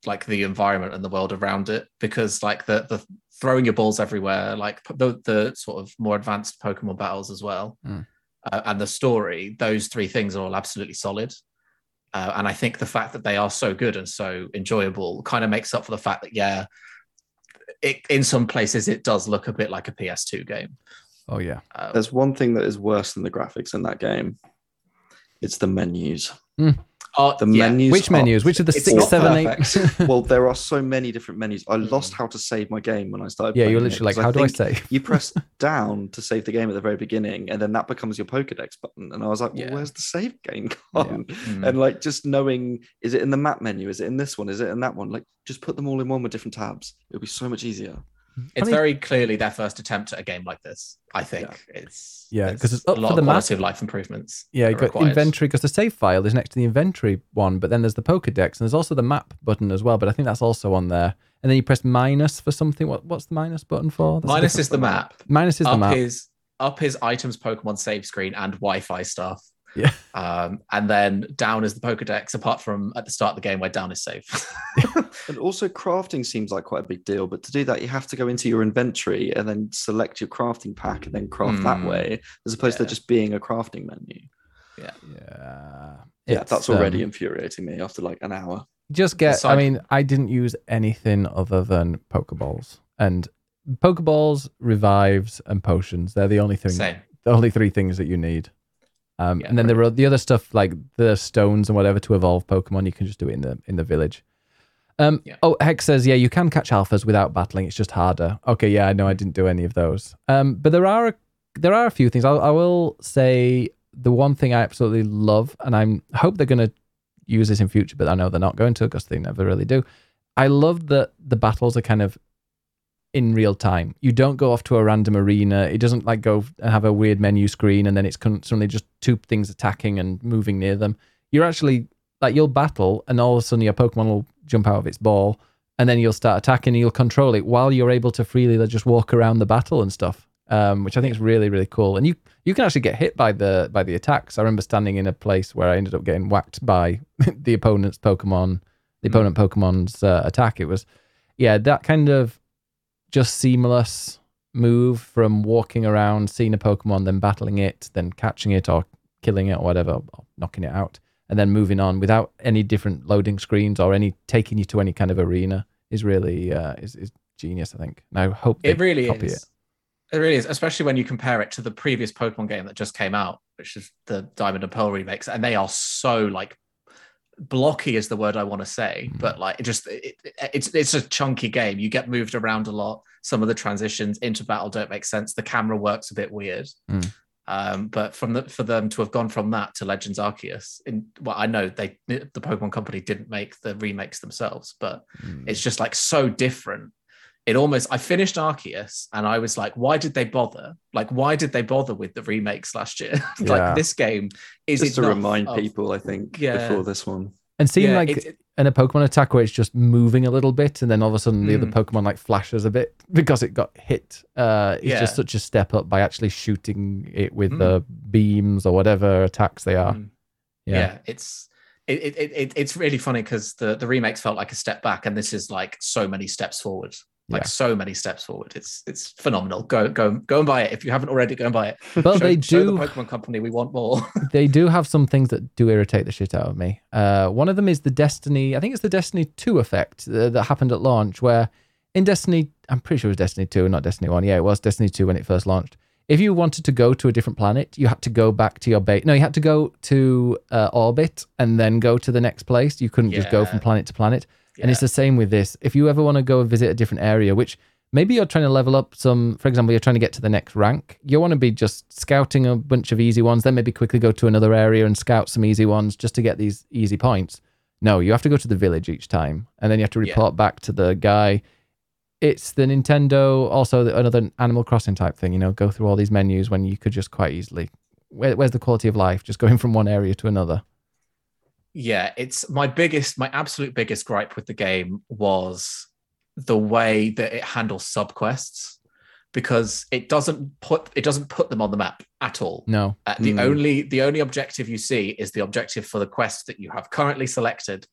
like the environment and the world around it. Because like the the throwing your balls everywhere, like the the sort of more advanced Pokemon battles as well, Mm. uh, and the story, those three things are all absolutely solid. Uh, and I think the fact that they are so good and so enjoyable kind of makes up for the fact that yeah, it, in some places it does look a bit like a PS2 game. Oh yeah. Um, There's one thing that is worse than the graphics in that game. It's the menus. Oh, The yeah. menus. Which are- menus? Which are the It's six, not seven, eight? (laughs) well, there are so many different menus. I lost Mm. how to save my game when I started. yeah, you're playing it, literally like, 'cause how do I think save? You press (laughs) down to save the game at the very beginning, and then that becomes your Pokedex button. And I was like, well, Yeah. where's the save game (laughs) gone? Mm. And like just knowing, is it in the map menu? Is it in this one? Is it in that one? Like just put them all in one with different tabs. It'll be so much easier. Mm. it's I mean- very clearly their first attempt at a game like this. I think it's Yeah, because it's up a lot for of the map. of life improvements. Yeah, you got required. inventory because the save file is next to the inventory one, but then there's the Pokedex and there's also the map button as well. But I think that's also on there. And then you press minus for something. What what's the minus button for? That's Minus is the button. map. Minus is the up map. is up is items, Pokemon save screen, and Wi-Fi stuff. Yeah. Um, and then down is the Pokedex, apart from at the start of the game where down is safe. (laughs) And also, crafting seems like quite a big deal. But to do that, you have to go into your inventory and then select your crafting pack and then craft that Hmm. way, as opposed to Yeah. just being a crafting menu. yeah. Yeah, It's, that's already um, infuriating me after like an hour. just get. I mean, I didn't use anything other than Pokeballs and Pokeballs, revives, and potions. They're the only thing. Same. The only three things that you need. Um, Yeah, and then there are the other stuff like the stones and whatever to evolve Pokemon. You can just do it in the in the village. Um, Yeah. Oh, Hex says, yeah, you can catch alphas without battling. It's just harder. Okay, yeah, I know. I didn't do any of those. Um, but there are a, there are a few things. I'll, I will say the one thing I absolutely love, and I'm hope they're going to use this in future, but I know they're not going to because they never really do. I love that the battles are kind of in real time. You don't go off to a random arena. It doesn't like go and have a weird menu screen and then it's suddenly just two things attacking and moving near them. You're actually like you'll battle and all of a sudden your Pokemon will jump out of its ball and then you'll start attacking and you'll control it while you're able to freely like, just walk around the battle and stuff. Um, which I think is really really cool. And you you can actually get hit by the by the attacks. I remember standing in a place where I ended up getting whacked by (laughs) the opponent's Pokemon, the Mm. opponent Pokemon's uh, attack. It was yeah that kind of just seamless move from walking around, seeing a Pokemon, then battling it, then catching it or killing it or whatever, or knocking it out, and then moving on without any different loading screens or any taking you to any kind of arena is really uh, is, is genius. I think. And I hope It really copy is. it. It really is, especially when you compare it to the previous Pokemon game that just came out, which is the Diamond and Pearl remakes, and they are so like blocky is the word I want to say, Mm. but like it just it, it- it's it's a chunky game. You get moved around a lot. Some of the transitions into battle don't make sense. The camera works a bit weird. Mm. Um, but from the for them to have gone from that to Legends Arceus, in well, I know they the Pokemon Company didn't make the remakes themselves, but Mm. it's just like so different. It almost I finished Arceus and I was like, why did they bother? Like, why did they bother with the remakes last year? (laughs) Yeah. like this game is Just to remind of- people, I think, Yeah. before this one. and seeing yeah, like it- it- in a Pokemon attack where it's just moving a little bit, and then all of a sudden the other Mm. Pokemon like flashes a bit (laughs) because it got hit. Uh, it's Yeah. just such a step up by actually shooting it with Mm. the beams or whatever attacks they are. Mm. Yeah, yeah. it's it, it, it, it- it's really funny because the the remakes felt like a step back and this is like so many steps forward like Yeah. so many steps forward it's it's phenomenal go go go and buy it if you haven't already go and buy it (laughs) But show, they do the pokemon company we want more (laughs) they do have some things that do irritate the shit out of me. Uh, one of them is the Destiny. I think it's the Destiny Two effect uh, that happened at launch, where in Destiny, I'm pretty sure it was Destiny Two, not Destiny One. Yeah, it was Destiny Two when it first launched. If you wanted to go to a different planet, you had to go back to your base. No, you had to go to uh, orbit and then go to the next place. You couldn't just go from planet to planet. And it's the same with this. If you ever want to go and visit a different area, which maybe you're trying to level up some. For example, you're trying to get to the next rank. You want to be just scouting a bunch of easy ones, then maybe quickly go to another area and scout some easy ones just to get these easy points. No, you have to go to the village each time, and then you have to Yeah. report back to the guy. It's the Nintendo, also the, another Animal Crossing type thing. You know, go through all these menus when you could just quite easily. Where, where's the quality of life? Just going from one area to another. Yeah, it's my biggest, my absolute biggest gripe with the game was the way that it handles subquests because it doesn't put it doesn't put them on the map at all. No, Uh, the Hmm. only the only objective you see is the objective for the quest that you have currently selected.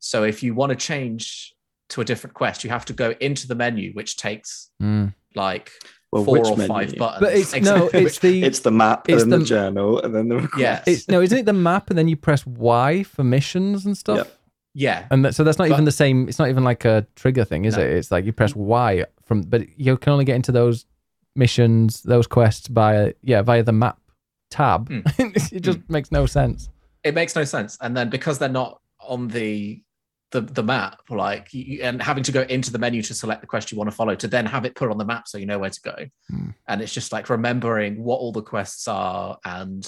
So if you want to change to a different quest, you have to go into the menu, which takes Mm. like Well, four which or menu? five buttons. but it's no, it's the (laughs) It's the map It's and the, the- journal and then the request. Yeah. it's no, isn't it the map and then you press Y for missions and stuff? Yep. yeah, And that, so that's not But- even the same. It's not even like a trigger thing, is No. it? It's like you press Y from, but you can only get into those missions, those quests by yeah via the map tab. Mm. (laughs) it just makes no sense. it makes no sense. And then because they're not on the the the map, like you, and having to go into the menu to select the quest you want to follow, to then have it put on the map so you know where to go. Hmm. And it's just like remembering what all the quests are, and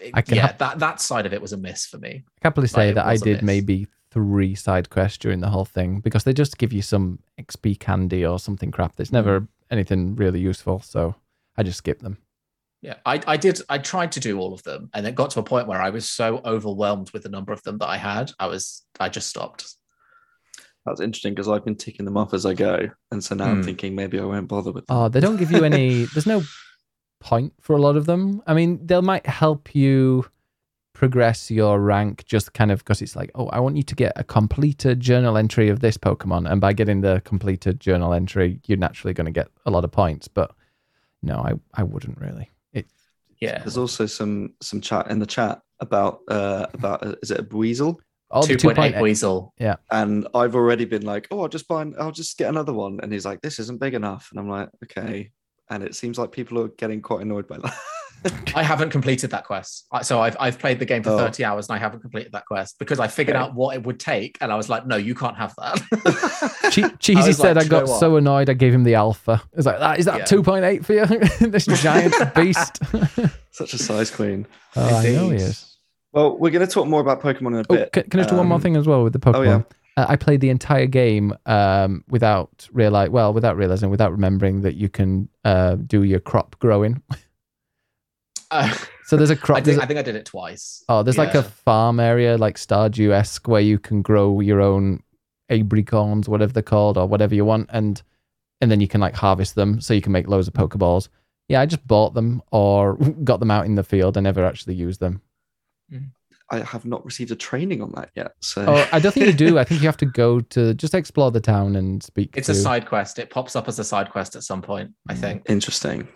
it- I can yeah, ha- that that side of it was a miss for me. I can't probably say Like, that I did maybe three side quests during the whole thing because they just give you some XP candy or something crap. That's never Mm. anything really useful, so I just skip them. Yeah, I, I did. I tried to do all of them, and it got to a point where I was so overwhelmed with the number of them that I had. I was, I just stopped. That's interesting because I've been ticking them off as I go. And so now I'm Hmm. thinking maybe I won't bother with them. Oh, they don't give you any. (laughs) there's no point for a lot of them. I mean, they might help you progress your rank just kind of because it's like, oh, I want you to get a completed journal entry of this Pokemon, and by getting the completed journal entry, you're naturally going to get a lot of points. But no, I I wouldn't really. It Yeah, There's also some some chat in the chat about uh about uh, is it a weasel? all the two point eight 2.8 weasel. Yeah. And I've already been like, oh, I'll just buy, an, I'll just get another one. And he's like, this isn't big enough. And I'm like, okay. And it seems like people are getting quite annoyed by that. (laughs) I haven't completed that quest. So I've, I've played the game for Oh. 30 hours and I haven't completed that quest because I figured Okay. out what it would take. And I was like, no, you can't have that. (laughs) Che- Cheesy was said like, I got what?" so annoyed I gave him the alpha. It was like, that is that Yeah. 2.8 for you? (laughs) this (laughs) giant beast. Such a size queen. oh, I know he is. Well, we're going to talk more about Pokemon in a Oh, bit. can, can I just do one more Um, thing as well with the Pokemon? oh, yeah. uh, I played the entire game um, without realize, well, without realizing, without remembering that you can uh, do your crop growing. Uh, So there's a (laughs) crop. I, there's think, a- I think I did it twice. oh, there's like a farm area, like Stardew esque, where you can grow your own apricorns, whatever they're called, or whatever you want, and and then you can like harvest them, so you can make loads of Pokeballs. Yeah, I just bought them or (laughs) got them out in the field. I never actually used them. I have not received a training on that yet. So Oh, I don't think you do. I think you have to (laughs) go to just explore the town and speak. It's to, a side quest. It pops up as a side quest at some point, I Mm. think. interesting.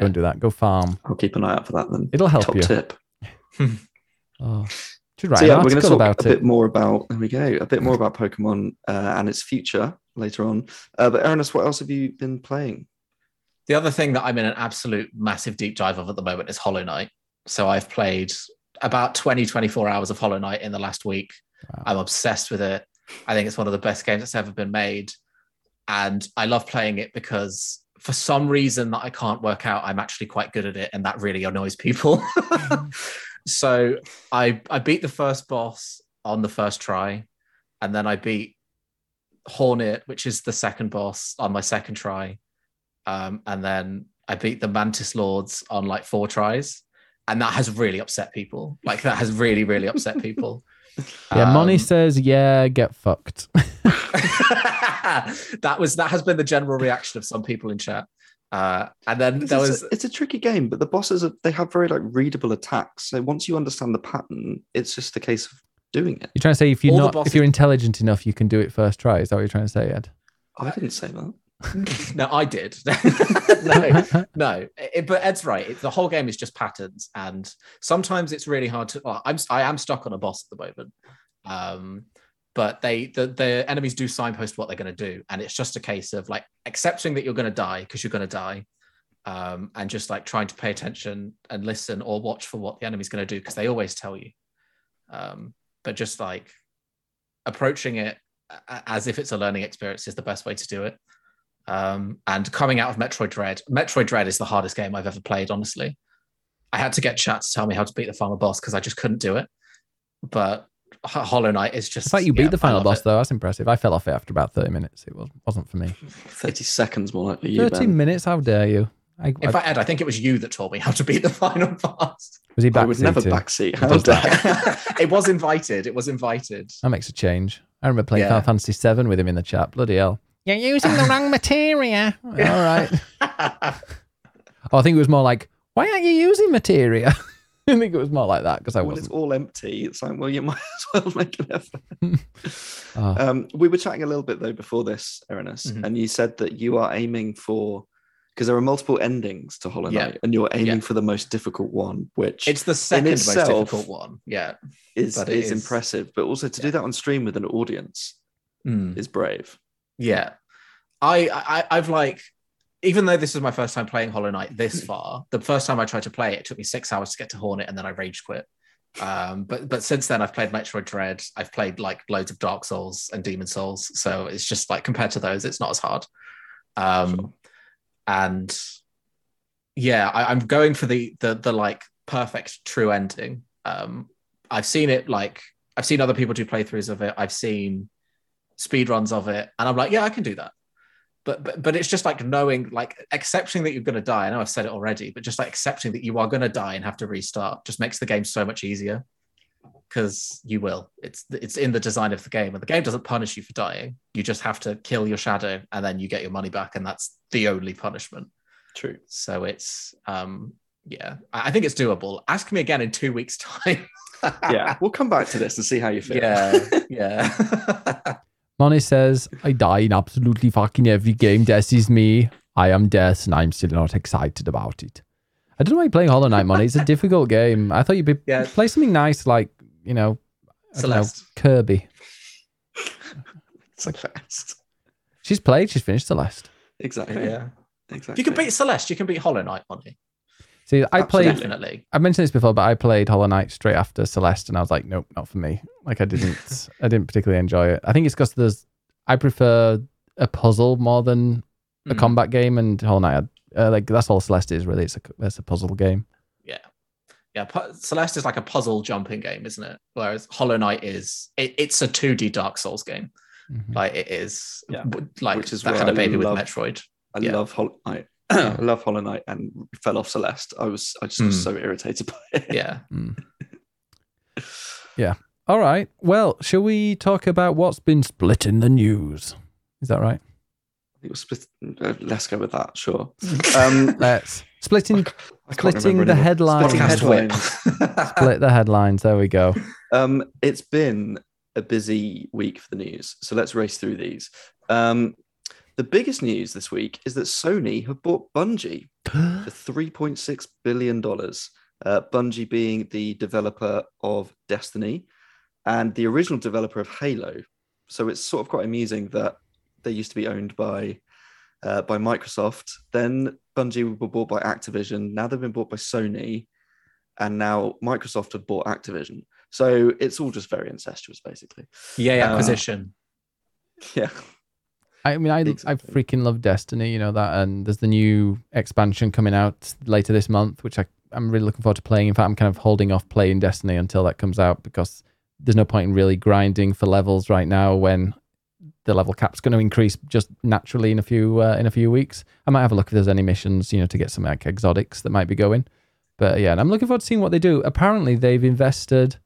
Don't do that. Go farm. I'll keep an eye out for that then. It'll help Top you. tip. (laughs) Oh, should write so an yeah, we're going to talk about a it. bit more about. There we go. A bit more about Pokemon uh, and its future later on. Uh, but Ernest, what else have you been playing? The other thing that I'm in an absolute massive deep dive of at the moment is Hollow Knight. So I've played about 20, 24 hours of Hollow Knight in the last week. Wow. I'm obsessed with it. I think it's one of the best games that's ever been made. And I love playing it because for some reason that I can't work out, I'm actually quite good at it. And that really annoys people. (laughs) so I, I beat the first boss on the first try. And then I beat Hornet, which is the second boss, on my second try. Um, and then I beat the Mantis Lords on like four tries. And that has really upset people. Like that has really, really upset (laughs) people. Yeah, Moni Um, says, "Yeah, get fucked." (laughs) that was that has been the general reaction of some people in chat. Uh, and then It's, there a- was it's a tricky game, but the bosses are, they have very like readable attacks. So once you understand the pattern, it's just a case of doing it. You're trying to say if you're All the not, bosses- if you're intelligent enough, you can do it first try. Is that what you're trying to say, Ed? I didn't say that. (laughs) no, I did. (laughs) no, no. It- but Ed's right. It, the whole game is just patterns, and sometimes it's really hard to. Well, I'm I am stuck on a boss at the moment, um, but they the the enemies do signpost what they're going to do, and it's just a case of like accepting that you're going to die because you're going to die, um, and just like trying to pay attention and listen or watch for what the enemy's going to do because they always tell you. Um, but just like approaching it as if it's a learning experience is the best way to do it. Um, and coming out of Metroid Dread, Metroid Dread is the hardest game I've ever played, honestly. I had to get chat to tell me how to beat the final boss because I just couldn't do it. But Hollow Knight is just. The fact you yeah, beat the final boss it. though, that's impressive. I fell off it after about thirty minutes. It was wasn't for me. (laughs) 30 seconds more likely. You, Thirty ben. minutes? How dare you? I, In I- fact, Ed, I think it was you that taught me how to beat the (laughs) final boss. was he backseat? I would never backseated? backseat. How does dare (laughs) it was invited. It was invited. That makes a change. I remember playing Yeah. Final Fantasy VII with him in the chat. Bloody hell! You're using the wrong materia. (laughs) All right. (laughs) Oh, I think it was more like, why aren't you using materia? (laughs) I think it was more like that because I when it's all empty, it's like, well, you might as well make an effort. Oh, Um, we were chatting a little bit though before this, Erinus, Mhm. and you said that you are aiming for because there are multiple endings to Hollow Yeah. Knight, and you're aiming Yeah. for the most difficult one, which it's the second most difficult one. Yeah. is but it is is- impressive. But also to do that on stream with an audience Mm. is brave. Yeah. I, I I've like even though this is my first time playing Hollow Knight this (laughs) far, the first time I tried to play it, it took me six hours to get to Hornet and then I rage quit. Um, but but since then I've played Metroid Dread, I've played like loads of Dark Souls and Demon's Souls. So it's just like compared to those, it's not as hard. Um Sure. and yeah, I, I'm going for the the the like perfect true ending. Um I've seen it like I've seen other people do playthroughs of it. I've seen speed runs of it, and I'm like, yeah, I can do that. But but but it's just like knowing, like accepting that you're going to die. I know I've said it already, but just like accepting that you are going to die and have to restart just makes the game so much easier because you will. It's it's in the design of the game, and the game doesn't punish you for dying. You just have to kill your shadow, and then you get your money back, and that's the only punishment. True. So it's um yeah, I I think it's doable. Ask me again in two weeks' (laughs) time. Yeah, we'll come back to this and see how you feel. yeah, (laughs) yeah. (laughs) Moni says, I die in absolutely fucking every game. Death is me. I am death, and I'm still not excited about it. I don't know why you're playing Hollow Knight, Moni. It's a (laughs) difficult game. I thought you'd be Yeah. play something nice like, you know, I don't know, Celeste. Kirby. (laughs) so fast. She's played, she's finished Celeste. Exactly. yeah. Exactly. If you can beat Celeste, you can beat Hollow Knight, Moni. See, I played Absolutely. Definitely. I mentioned this before, but I played Hollow Knight straight after Celeste, and I was like, nope, not for me. Like, I didn't, (laughs) I didn't particularly enjoy it. I think it's because there's, I prefer a puzzle more than a Mm. combat game, and Hollow Knight, uh, like that's all Celeste is really. It's a, it's a puzzle game. Yeah, pu- Celeste is like a puzzle jumping game, isn't it? Whereas Hollow Knight is it, it's a 2D Dark Souls game. Mhm. Like it is, Yeah. like Which is that where had a I baby love- with Metroid. I Yeah. love Hollow Knight. I love Hollow Knight and fell off Celeste. I was I just was Mm. so irritated by it. Yeah, (laughs) Yeah. All right. Well, shall we talk about what's been split in the news? Is that right? It was split, uh, let's go with that, sure. (laughs) Um, Let's splitting, I can't splitting the headlines. Splitting podcast whip. headlines. (laughs) split the headlines. There we go. Um, it's been a busy week for the news, so let's race through these. Um, the biggest news this week is that Sony have bought Bungie for (gasps) three point six billion dollars. Uh, Bungie being the developer of Destiny and the original developer of Halo. So it's sort of quite amusing that they used to be owned by uh, by Microsoft. Then Bungie were bought by Activision. Now they've been bought by Sony, and now Microsoft have bought Activision. So it's all just very incestuous, basically. Yay Uh, acquisition. (laughs) Yeah, I mean, I Exactly. I freaking love Destiny. You know that, and there's the new expansion coming out later this month, which I I'm really looking forward to playing. In fact, I'm kind of holding off playing Destiny until that comes out because there's no point in really grinding for levels right now when the level cap's going to increase just naturally in a few uh, in a few weeks. I might have a look if there's any missions, you know, to get some like exotics that might be going. But yeah, and I'm looking forward to seeing what they do. Apparently, they've invested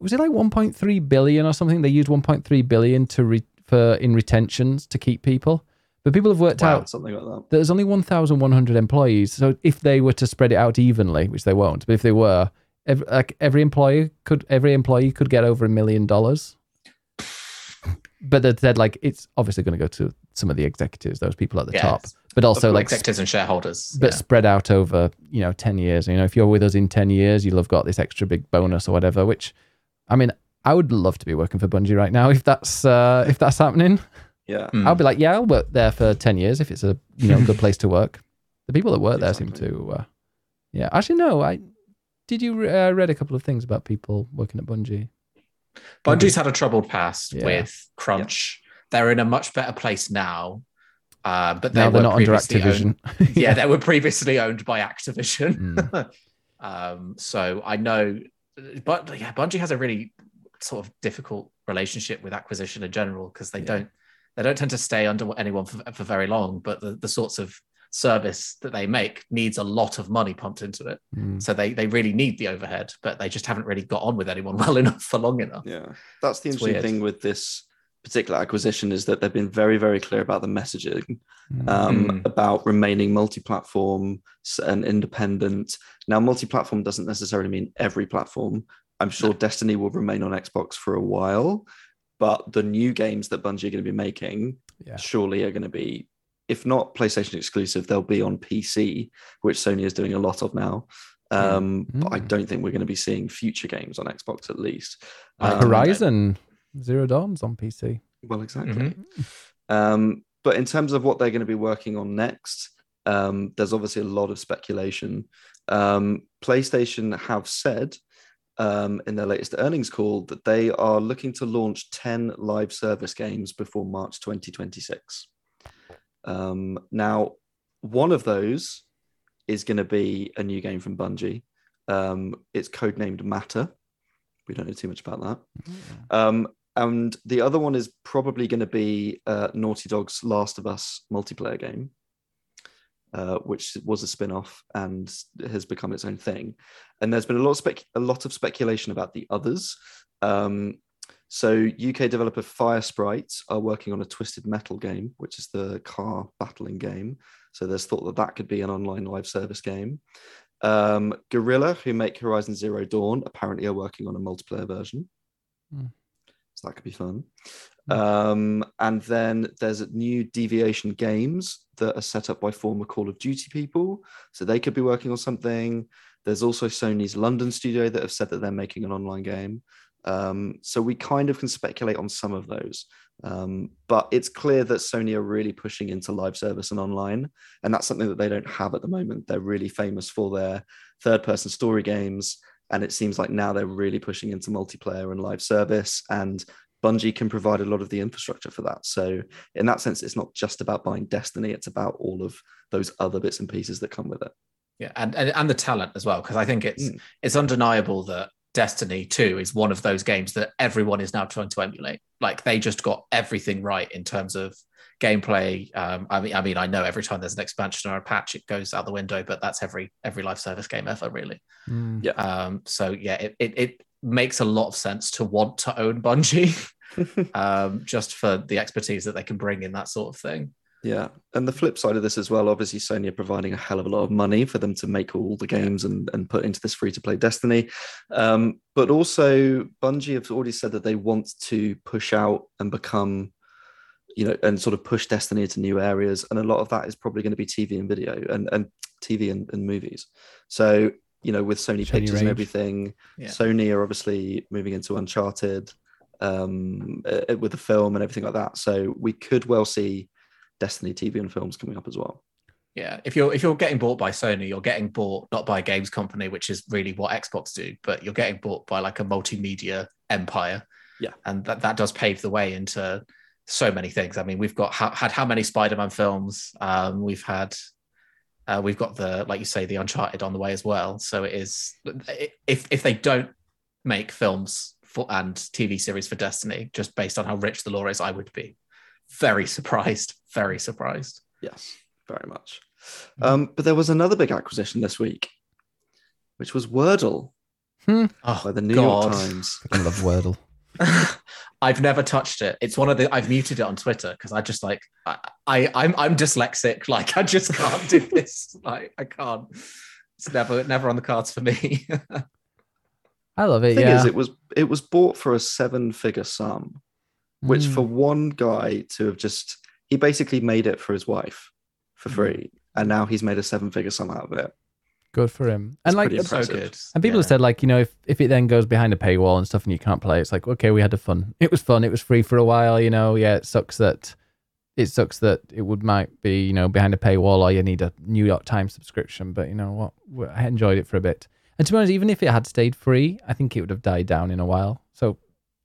was it like 1.3 billion or something? They used 1.3 billion to re- for in retentions to keep people. But people have worked wow, out something like that. there's only 1,100 employees. So if they were to spread it out evenly, which they won't, but if they were, every, like every employee could every employee could get over a million dollars. But they said like it's obviously going to go to some of the executives, those people at the Yeah, top, but also like executives and shareholders. but yeah. spread out over you know 10 years you know if you're with us in 10 years you'll have got this extra big bonus or whatever which i mean i would love to be working for bungie right now if that's uh if that's happening Yeah, Mm. i'll be like yeah i'll work there for 10 years if it's a you know good (laughs) place to work the people that work there seem to uh yeah actually no i did you uh, read a couple of things about people working at bungie Bungie's had a troubled past Yeah. with crunch. They're in a much better place now. Uh, but they now they're were not under Activision. owned- (laughs) yeah, (laughs) they were previously owned by Activision. Mm. um, so I know, but yeah, Bungie has a really sort of difficult relationship with acquisition in general because they Yeah. don't they don't tend to stay under anyone for, for very long. But the, the sorts of service that they make needs a lot of money pumped into it. Mm. So they they really need the overhead, but they just haven't really got on with anyone (laughs) well enough for long enough. Yeah, that's the It's interesting weird. thing with this particular acquisition is that they've been very, very clear about the messaging Mm. um, Mm. about remaining multi-platform and independent. Now, multi-platform doesn't necessarily mean every platform. I'm sure Destiny will remain on Xbox for a while, but the new games that Bungie are going to be making yeah. surely are going to be, if not PlayStation exclusive, they'll be on PC, which Sony is doing a lot of now. Um, But I Mm. don't think we're going to be seeing future games on Xbox at least. Um, Horizon Zero Dawn's on PC. Well, exactly. Mhm. Um, but in terms of what they're going to be working on next, um, there's obviously a lot of speculation. Um, PlayStation have said um, in their latest earnings call that they are looking to launch 10 live service games before March 2026. Um, now, one of those is going to be a new game from Bungie. Um, it's codenamed Matter. We don't know too much about that. Um, and the other one is probably going to be uh, Naughty Dog's Last of Us multiplayer game, uh, which was a spin-off and has become its own thing. And there's been a lot of spec- a lot of speculation about the others. Um, so UK developer Fire Sprites are working on a Twisted Metal game, which is the car battling game. So there's thought that that could be an online live service game. Um, Guerrilla, who make Horizon Zero Dawn, apparently are working on a multiplayer version. Hmm. So that could be fun. Hmm. Um, and then there's a new Deviation games that are set up by former Call of Duty people. So they could be working on something. There's also Sony's London studio that have said that they're making an online game. Um, so we kind of can speculate on some of those. Um, but it's clear that Sony are really pushing into live service and online. And that's something that they don't have at the moment. They're really famous for their third person story games. And it seems like now they're really pushing into multiplayer and live service. And Bungie can provide a lot of the infrastructure for that. So, in that sense, it's not just about buying Destiny, it's about all of those other bits and pieces that come with it. Yeah, and, and and the talent as well, because I think it's Mm. it's undeniable that Destiny 2 is one of those games that everyone is now trying to emulate. Like they just got everything right in terms of gameplay. Um, I mean, I mean, I know every time there's an expansion or a patch, it goes out the window, but that's every every live service game ever, really. Mm. Yeah. Um, so yeah, it, it it makes a lot of sense to want to own Bungie, (laughs) um, just for the expertise that they can bring in that sort of thing. Yeah. And the flip side of this as well, obviously, Sony are providing a hell of a lot of money for them to make all the games and, and put into this free to play Destiny. Um, but also, Bungie have already said that they want to push out and become, you know, and sort of push Destiny into new areas. And a lot of that is probably going to be TV and video and, and TV and, and movies. So, you know, with Sony Sony Pictures and everything, Yeah. Sony are obviously moving into Uncharted um, uh, with the film and everything like that. So we could well see Destiny TV and films coming up as well. Yeah, if you're if you're getting bought by Sony, you're getting bought not by a games company, which is really what Xbox do, but you're getting bought by like a multimedia empire. Yeah. and that that does pave the way into so many things. I mean, we've got ha- had how many Spider-Man films? Um, we've had. Uh, we've got the, like you say, the Uncharted on the way as well. So it is, if if they don't make films for and TV series for Destiny, just based on how rich the lore is, I would be very surprised, very surprised. Yes, very much. Um, but there was another big acquisition this week, which was Wordle Oh, by the New God. York Times. I love Wordle. (laughs) I've never touched it. It's one of the I've muted it on Twitter because I just like I, I I'm I'm dyslexic. (laughs) Like I just can't do this. Like I can't. It's never never on the cards for me. (laughs) I love it. The thing yeah. is, it was it was bought for a seven-figure sum, which Mm. for one guy to have just he basically made it for his wife for Mm. free, and now he's made a seven-figure sum out of it. Good for him. And like, pretty so good. and people have said like, you know, if if it then goes behind a paywall and stuff and you can't play, it's like, okay, we had a fun. It was fun. It was free for a while. You know, yeah. It sucks that it sucks that it would might be you know behind a paywall or you need a New York Times subscription. But you know what, I enjoyed it for a bit. And to be honest, even if it had stayed free, I think it would have died down in a while. So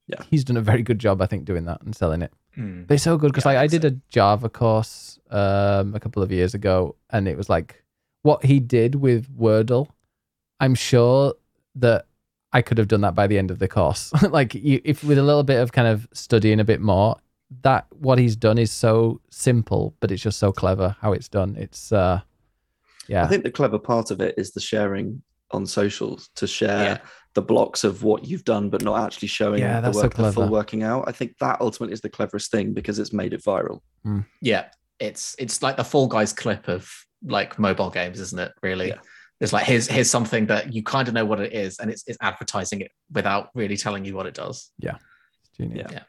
Yeah. he's done a very good job, I think, doing that and selling it. Hmm. They're so good because Yeah, I like I think did a Java course um, a couple of years ago, and it was like what he did with Wordle. I'm sure that I could have done that by the end of the course. (laughs) like you, if with a little bit of kind of studying a bit more, that what he's done is so simple, but it's just so clever how it's done. It's uh, yeah, I think the clever part of it is the sharing on socials to share Yeah. the blocks of what you've done, but not actually showing Yeah, the that's so work, the full working out. I think that ultimately is the cleverest thing because it's made it viral. Yeah, it's it's like the Fall Guys clip of like mobile games, isn't it? Really, Yeah. it's like here's here's something that you kind of know what it is, and it's it's advertising it without really telling you what it does. Yeah, genius. Yeah.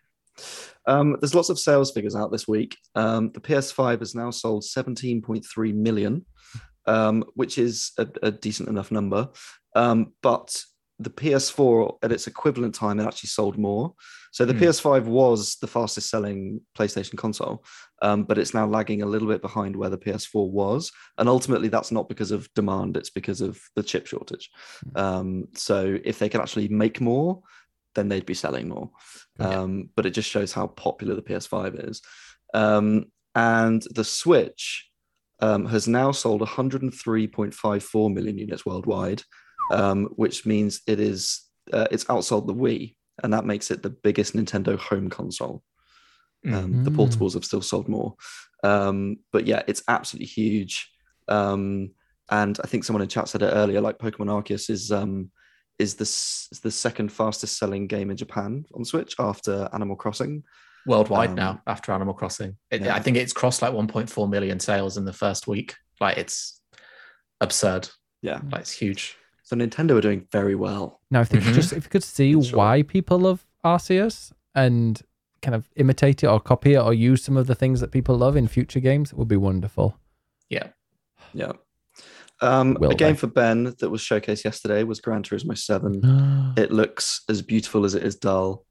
Um, there's lots of sales figures out this week. Um, the PS5 has now sold 17.3 million, um, which is a, a decent enough number. Um, but the PS4 at its equivalent time, it actually sold more. So the Hmm. PS5 was the fastest selling PlayStation console, um, but it's now lagging a little bit behind where the PS4 was. And ultimately, that's not because of demand, it's because of the chip shortage. Um, so if they can actually make more, then they'd be selling more. Yeah. Um, but it just shows how popular the PS5 is. Um, and the Switch um, has now sold 103.54 million units worldwide, um, which means it is uh, it's outsold the Wii, and that makes it the biggest Nintendo home console. Um, The Mm. portables have still sold more, um, but yeah, it's absolutely huge. Um, and I think someone in chat said it earlier, like Pokemon Arceus is um, is the s- the second fastest selling game in Japan on Switch after Animal Crossing. Worldwide Um, now after Animal Crossing, it, yeah. I think it's crossed like 1.4 million sales in the first week. Like it's absurd. Yeah, Like it's huge. So Nintendo are doing very well. Now, if they could Mhm. just if you could see Mm-hmm. Sure. why people love Arceus and kind of imitate it or copy it or use some of the things that people love in future games, it would be wonderful. Yeah. Yeah. Um, Will a game they? for Ben that was showcased yesterday was Gran Turismo 7. (gasps) It looks as beautiful as it is dull.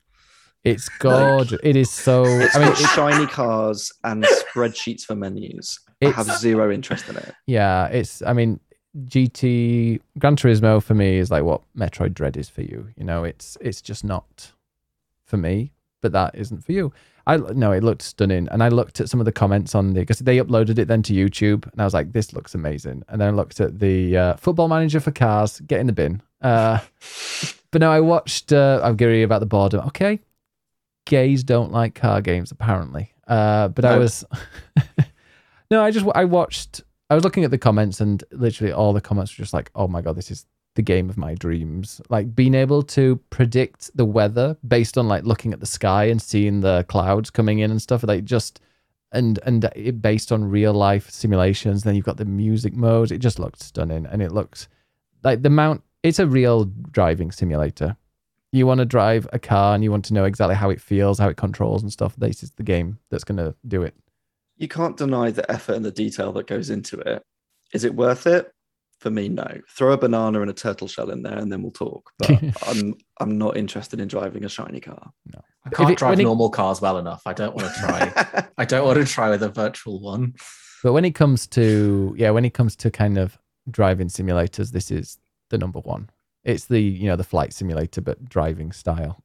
it's gorgeous. It is so. It's I mean, got it- shiny cars and spreadsheets for menus. I have zero interest in it. yeah, it's. I mean, GT Gran Turismo for me is like what Metroid Dread is for you. You know, it's it's just not for me, but that isn't for you. I no, it looked stunning, and I looked at some of the comments on the because they uploaded it then to YouTube, and I was like, this looks amazing. And then I looked at the uh, Football Manager for cars, get in the bin. Uh, (laughs) but no, I watched. Uh, I'm gary about the boredom. Okay, gays don't like car games apparently. Uh, but I was (laughs) no, I just I watched. I was looking at the comments, and literally all the comments were just like, "Oh my god, this is the game of my dreams!" Like being able to predict the weather based on like looking at the sky and seeing the clouds coming in and stuff. Like just and and it based on real life simulations. Then you've got the music modes. It just looked stunning, and it looks like the mount. It's a real driving simulator. You want to drive a car and you want to know exactly how it feels, how it controls and stuff. This is the game that's going to do it. You can't deny the effort and the detail that goes into it. Is it worth it? For me, no. Throw a banana and a turtle shell in there, and then we'll talk. (laughs) But I'm I'm not interested in driving a shiny car. I can't it- drive when it- normal cars well enough. I don't want to try. I don't want to (laughs) try with a virtual one. But when it comes to yeah, when it comes to kind of driving simulators, this is the number one. It's the you know the flight simulator, but driving style.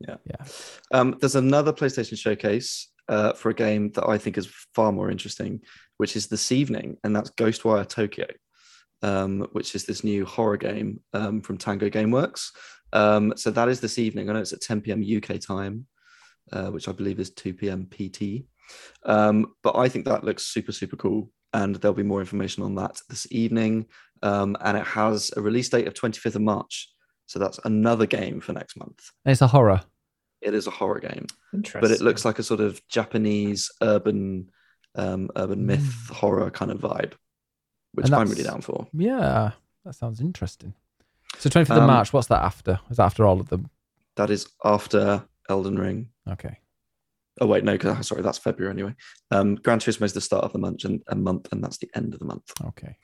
Yeah, yeah. Um, there's another PlayStation showcase uh, for a game that I think is far more interesting, which is this evening, and that's Ghostwire Tokyo, um, which is this new horror game um, from Tango GameWorks. Um, so that is this evening. I know it's at 10 p.m. UK time, uh, which I believe is 2 p.m. PT. Um, but I think that looks super, super cool. And there'll be more information on that this evening. Um, and it has a release date of 25th of March. So that's another game for next month. And it's a horror. It is a horror game Interesting. but it looks like a sort of Japanese urban um, urban myth horror kind of vibe, which I'm really down for. Yeah, that sounds interesting. So 25th of Um, March, what's that after? Is that after all of them? That is after Elden Ring. Okay. Oh wait, no, because sorry, that's February anyway. Um, Gran Turismo is the start of the month, and a month, and that's the end of the month. Okay.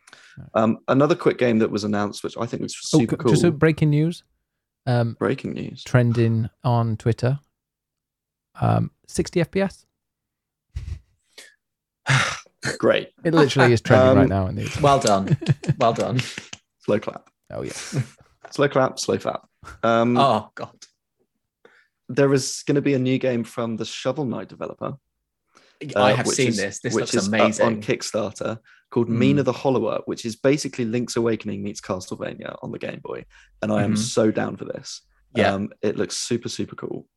Um, another quick game that was announced, which I think was Oh, super c- cool. just a breaking news. Um, Breaking news. trending on Twitter. Um, 60 FPS. (sighs) Great. It literally is trending Um, right now. In these. well done. (laughs) Well done. Slow clap. Oh yeah. (laughs) Slow clap. Slow clap. Um, Oh god. there is going to be a new game from the Shovel Knight developer. I uh, have which seen is- this. This which looks is up amazing. on Kickstarter called Mm. Mina the Hollower, which is basically Link's Awakening meets Castlevania on the Game Boy, and I am Mhm. so down for this. Yeah. um, it looks super super cool.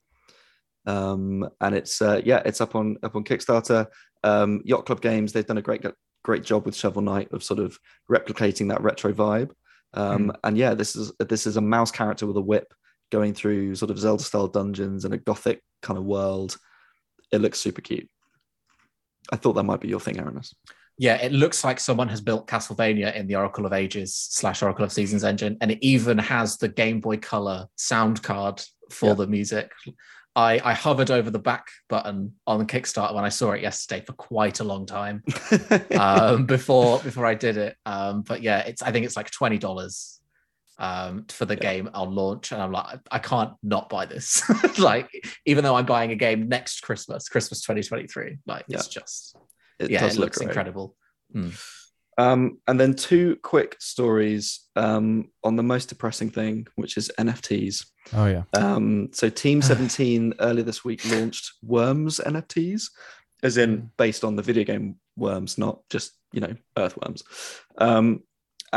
Um, and it's uh, yeah, it's up on up on Kickstarter. Um, Yacht Club Games they've done a great great job with Shovel Knight of sort of replicating that retro vibe. Um, And yeah, this is this is a mouse character with a whip going through sort of Zelda style dungeons in a gothic kind of world. It looks super cute. I thought that might be your thing, Aramis. Yeah, it looks like someone has built Castlevania in the Oracle of Ages slash Oracle of Seasons engine, and it even has the Game Boy Color sound card for the music. I, I hovered over the back button on the Kickstarter when I saw it yesterday for quite a long time (laughs) um, before before I did it. Um, but yeah, it's I think it's like twenty dollars um, for the Yeah. game on launch, and I'm like, I can't not buy this. (laughs) like, even though I'm buying a game next Christmas, Christmas 2023, like it's just it yeah, does it look looks great. incredible. Um, and then two quick stories um, on the most depressing thing, which is NFTs. Oh yeah. Um, so Team (sighs) 17 earlier this week launched Worms NFTs, as in based on the video game Worms, not just you know earthworms. Um,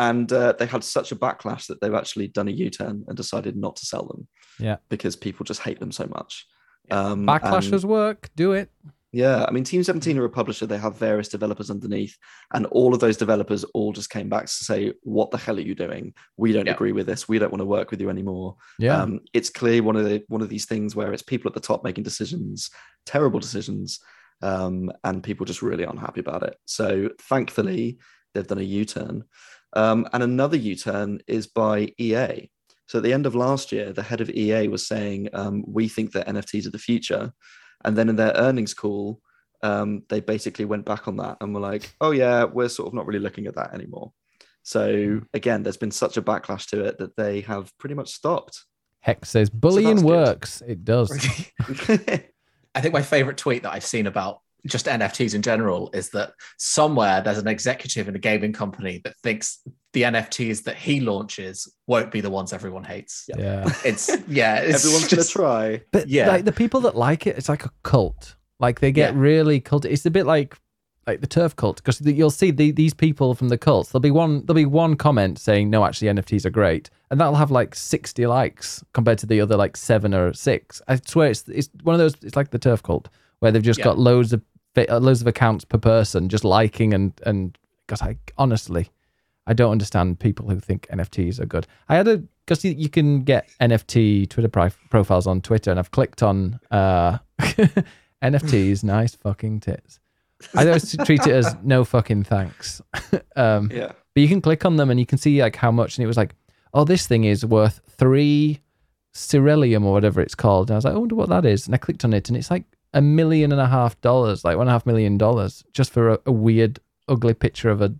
and uh, they had such a backlash that they've actually done a U-turn and decided not to sell them. Yeah. because people just hate them so much. Um, and- Backlashers work. Do it. yeah, I mean, Team 17 are a publisher. They have various developers underneath, and all of those developers all just came back to say, "What the hell are you doing? We don't Yeah. agree with this. We don't want to work with you anymore." Yeah. Um, it's clear one of the one of these things where it's people at the top making decisions, terrible decisions, um, and people just really aren't happy about it. So thankfully, they've done a U-turn, um, and another U-turn is by EA. So at the end of last year, the head of EA was saying, um, "We think that NFTs are the future," and then in their earnings call, um, they basically went back on that and were like, "Oh yeah, we're sort of not really looking at that anymore." So again, there's been such a backlash to it that they have pretty much stopped. Hex says bullying that's good. works. It does. (laughs) (laughs) I think my favorite tweet that I've seen about just NFTs in general is that somewhere there's an executive in a gaming company that thinks the NFTs that he launches won't be the ones everyone hates. Yeah. It's yeah, it's Everyone's just gonna try. But Yeah. like the people that like it, it's like a cult. Like they get Yeah. really cult. It's a bit like like the turf cult because you'll see the, these people from the cults. There'll be one. There'll be one comment saying no, actually NFTs are great, and that'll have like sixty likes compared to the other like seven or six. I swear it's it's one of those. It's like the turf cult where they've just Yeah. got loads of uh, loads of accounts per person just liking and and because I honestly. I don't understand people who think NFTs are good. I had a because you, you can get NFT Twitter pri- profiles on Twitter, and I've clicked on uh, (laughs) NFTs. nice fucking tits. I always treat it as no fucking thanks. (laughs) um, Yeah. but you can click on them and you can see like how much, and it was like, oh, this thing is worth three Ceruleum or whatever it's called. And I was like, I wonder what that is. And I clicked on it, and it's like a million and a half dollars, like one and a half million dollars, just for a, a weird, ugly picture of a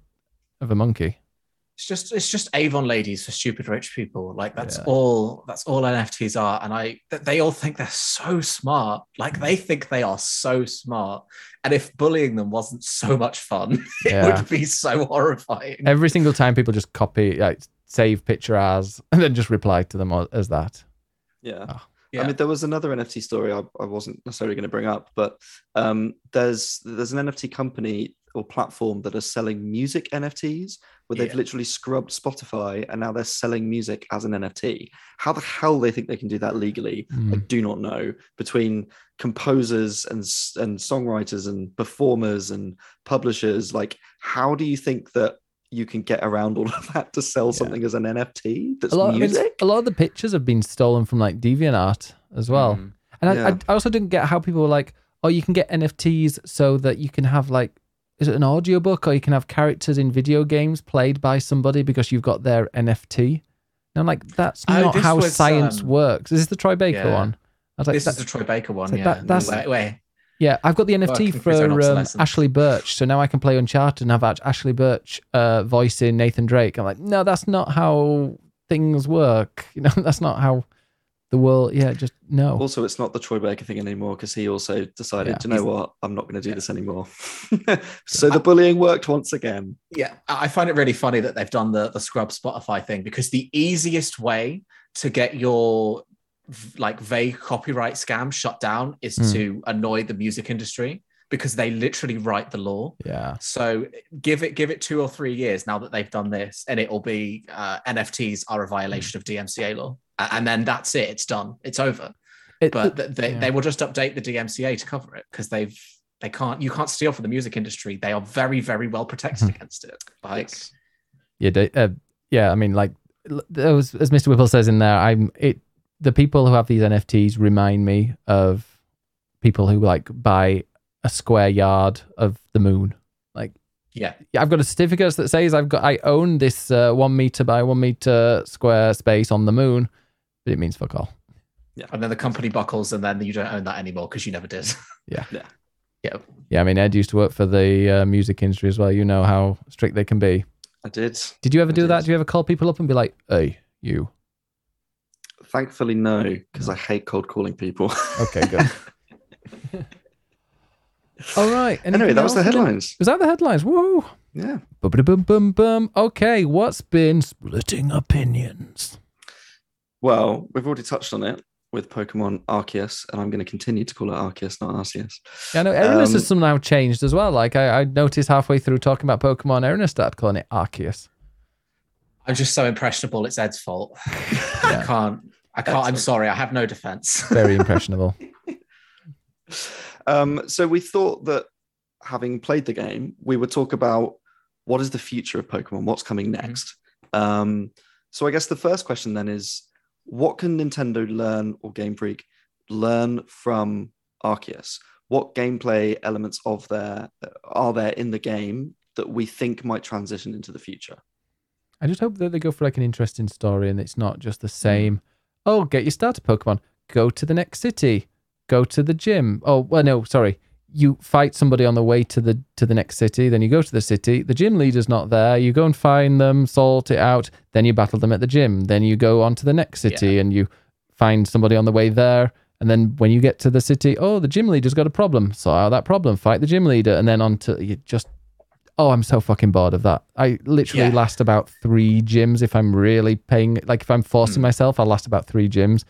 of a monkey. it's just it's just Avon ladies for stupid rich people. Like that's Yeah. all that's all NFTs are. And I they all think they're so smart. Like they mm. think they are so smart. And if bullying them wasn't so much fun, (laughs) it Yeah. would be so horrifying. Every single time people just copy, like save picture as, (laughs) and then just reply to them as that. Yeah. Oh. Yeah. I mean, there was another NFT story I, I wasn't necessarily going to bring up, but um, there's there's an NFT company or platform that are selling music NFTs where they've Yeah. literally scrubbed Spotify and now they're selling music as an NFT. How the hell they think they can do that legally, I Mm. do not know. Between composers and and songwriters and performers and publishers, like how do you think that you can get around all of that to sell Yeah. something as an NFT that's A lot, I mean, music? a lot of the pictures have been stolen from like DeviantArt as well. Mm. And I, Yeah. I, I also didn't get how people were like, oh, you can get NFTs so that you can have like, is it an audiobook or you can have characters in video games played by somebody because you've got their NFT? And I'm like, that's Oh, not this how was, science um, works. Is this the Troy Baker yeah. one? I was like, this that- is the Troy Baker one, like yeah. that- that's- where, where- yeah, I've got the NFT Working for his own for um. Ashly Burch, so now I can play Uncharted and have Ashly Burch uh, voicing Nathan Drake. I'm like, no, that's not how things work. (laughs) You know, that's not how the world. Yeah, just no. Also, it's not the Troy Baker thing anymore because he also decided, Yeah. You know what? I'm not going to do this anymore. (laughs) so the bullying worked once again. yeah, I I find it really funny that they've done the the scrub Spotify thing because the easiest way to get your v- like vague copyright scam shut down is Hmm. to annoy the music industry because they literally write the law. Yeah. So give it give it two or three years now that they've done this, and it will be uh, NFTs are a violation of DMCA law, and then that's it. It's done. It's over. It- But th- they, yeah. they will just update the DMCA to cover it because they've they can't you can't steal from the music industry. They are very very well protected Mhm. against it. Like Yes. yeah, they- uh, yeah. I mean, like l- those, as Mr. Whipple says in there, I'm it. The people who have these NFTs remind me of people who like buy a square yard of the moon. Like, yeah, yeah, I've got a certificate that says I've got I own this uh, one meter by one meter square space on the moon, but it means fuck all. Yeah, and then the company buckles, and then you don't own that anymore because you never did. (laughs) Yeah. Yeah. yeah. Yeah, I mean, Ed used to work for the uh, music industry as well. You know how strict they can be. I did. Did you ever I do that? did. Do you ever call people up and be like, "Hey, you"? Thankfully, no, because I hate cold calling people. Okay, good. (laughs) All right. anyway, that was the headlines. Was that the headlines? Woo! Yeah. Boom, boom, boom, boom. Okay, what's been splitting opinions? Well, we've already touched on it with Pokemon Arceus, and I'm going to continue to call it Arceus, not Arceus. Yeah, I know Erinus Um, has somehow changed as well. Like I, I noticed halfway through talking about Pokemon, Erinus started calling it Arceus. I'm just so impressionable. It's Ed's fault. (laughs) I can't. I can't. I'm sorry. I have no defense. (laughs) Very impressionable. Um, so we thought that having played the game, we would talk about what is the future of Pokemon, what's coming next. Um, so I guess the first question then is, what can Nintendo learn or Game Freak learn from Arceus? What gameplay elements of there are there in the game that we think might transition into the future? I just hope that they go for like an interesting story and it's not just the same. Oh, get your starter Pokemon. Go to the next city. Go to the gym. Oh, well, no, sorry. You fight somebody on the way to the to the next city. Then you go to the city. The gym leader's not there. You go and find them, sort it out. Then you battle them at the gym. Then you go on to the next city and you find somebody on the way there. And then when you get to the city, oh, the gym leader's got a problem. Sort out that problem. Fight the gym leader. And then on to you just Oh, I'm so fucking bored of that. I literally Yeah. last about three gyms if I'm really paying, like if I'm forcing Mm. myself, I'll last about three gyms.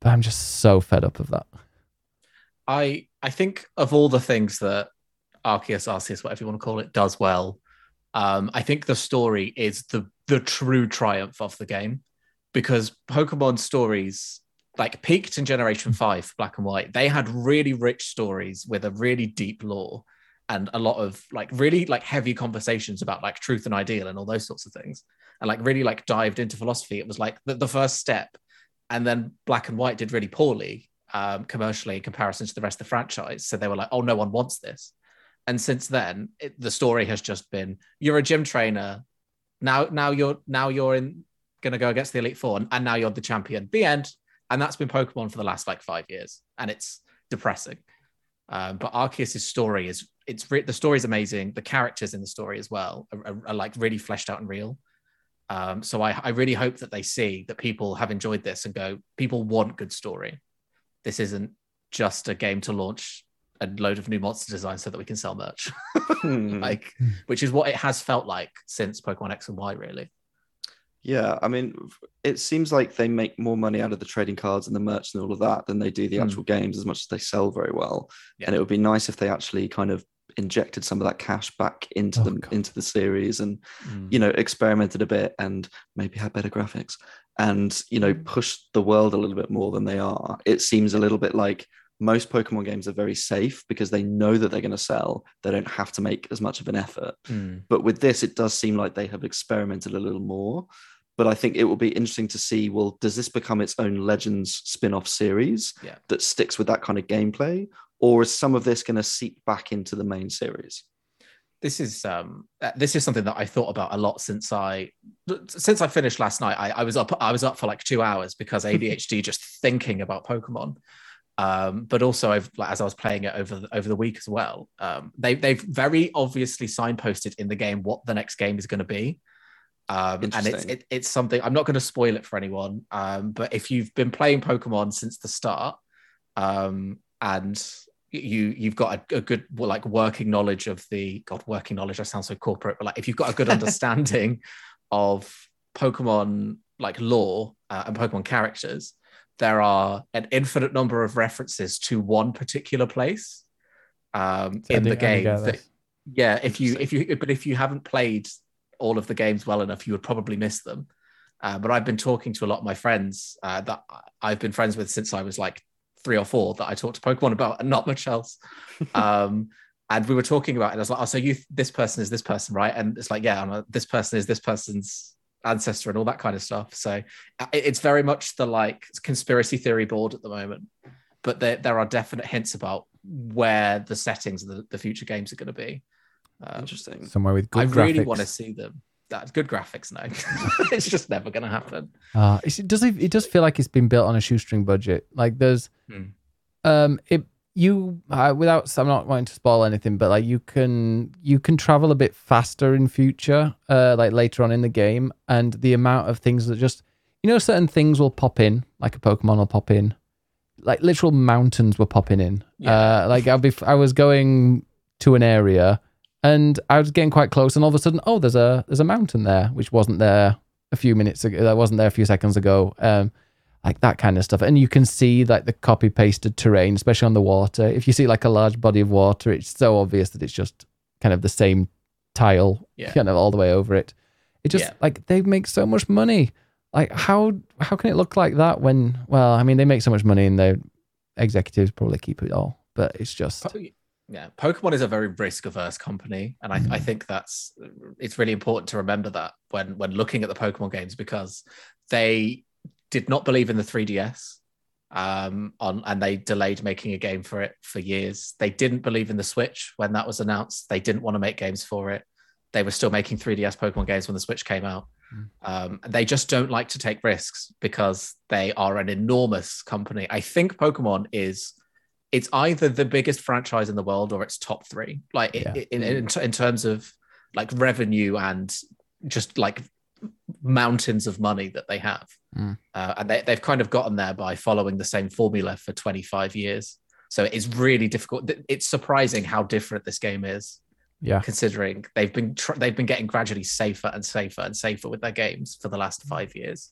But I'm just so fed up of that. I I think of all the things that Arceus, Arceus, whatever you want to call it, does well. Um, I think the story is the the true triumph of the game because Pokemon stories like peaked in Generation Five, Black and White. They had really rich stories with a really deep lore and a lot of like really like heavy conversations about like truth and ideal and all those sorts of things, and like really like dived into philosophy. It was like the, the first step, and then Black and White did really poorly um, commercially in comparison to the rest of the franchise. So they were like, oh, no one wants this. And since then, it, the story has just been you're a gym trainer. Now, now you're now you're in gonna go against the Elite Four, and, and now you're the champion. The end. And that's been Pokemon for the last like five years, and it's depressing. Um, but Arceus' story is it's re- the story is amazing. The characters in the story as well are, are, are like really fleshed out and real. Um, so I, I really hope that they see that people have enjoyed this and go, people want good story. This isn't just a game to launch a load of new monster designs so that we can sell merch, (laughs) Hmm. like which is what it has felt like since Pokemon X and Y, really. Yeah, I mean, it seems like they make more money out of the trading cards and the merch and all of that than they do the Hmm. actual games, as much as they sell very well. Yeah. And it would be nice if they actually kind of injected some of that cash back into Oh, them into the series and you know experimented a bit and maybe had better graphics and you know pushed the world a little bit more than they are. It seems a little bit like most Pokemon games are very safe because they know that they're going to sell. They don't have to make as much of an effort. Mm. But with this, it does seem like they have experimented a little more. But I think it will be interesting to see well, does this become its own Legends spin off series Yeah. that sticks with that kind of gameplay? Or is some of this going to seep back into the main series? this is um uh, this is something that I thought about a lot since I since I finished last night. I, I was up I was up for like two hours because (laughs) ADHD just thinking about Pokemon. Um, but also I've like, as I was playing it over the, over the week as well. Um, they they've very obviously signposted in the game what the next game is going to be. Um, and it's it, it's something I'm not going to spoil it for anyone. Um, but if you've been playing Pokemon since the start, um, and you you've got a, a good like working knowledge of the god working knowledge I sound so corporate but like if you've got a good (laughs) understanding of pokemon like lore uh, and pokemon characters there are an infinite number of references to one particular place um, I in the didn't- I didn't game. that- yeah, if you if you but if you haven't played all of the games well enough, you would probably miss them. Uh, but I've been talking to a lot of my friends uh, that I've been friends with since I was like three or four that I talked to Pokemon about, and not much else. (laughs) um, and we were talking about it. And I was like, "Oh, so you this person is this person, right?" And it's like, "Yeah, I'm a, this person is this person's ancestor and all that kind of stuff." So uh, it's very much the like conspiracy theory board at the moment. But there, there are definite hints about where the settings of the, the future games are going to be. Um, Interesting. Somewhere with good I graphics. really want to see them. That good graphics, no, (laughs) it's just never going to happen. Uh, it does. It does feel like it's been built on a shoestring budget. Like there's, Hmm. um, it you uh, without. I'm not wanting to spoil anything, but like you can you can travel a bit faster in future, uh, like later on in the game, and the amount of things that just you know certain things will pop in, like a Pokemon will pop in, like literal mountains were popping in. Yeah. Uh, like I'll be, I was going to an area and I was getting quite close, and all of a sudden, oh, there's a there's a mountain there, which wasn't there a few minutes ago. That wasn't there a few seconds ago. Um, like that kind of stuff, and you can see like the copy pasted terrain, especially on the water. If you see like a large body of water, it's so obvious that it's just kind of the same tile, Yeah. kind of all the way over it. It just Yeah. like they make so much money. Like how how can it look like that when? Well, I mean, they make so much money, and their executives probably keep it all. But it's just yeah, Pokemon is a very risk averse company, and I, I mm. think that's it's really important to remember that when when looking at the Pokemon games because they did not believe in the 3DS um on and they delayed making a game for it for years. They didn't believe in the switch when that was announced. They didn't want to make games for it. They were still making 3ds pokemon games when the switch came out. Mm. um, they just don't like to take risks because they are an enormous company. I think pokemon is it's either the biggest franchise in the world or it's top three. Like Yeah. in, in, in, in terms of like revenue and just like mountains of money that they have Mm. uh, and they, they've kind of gotten there by following the same formula for 25 years so it's really difficult it's surprising how different this game is yeah. considering they've been tr- they've been getting gradually safer and safer and safer with their games for the last five years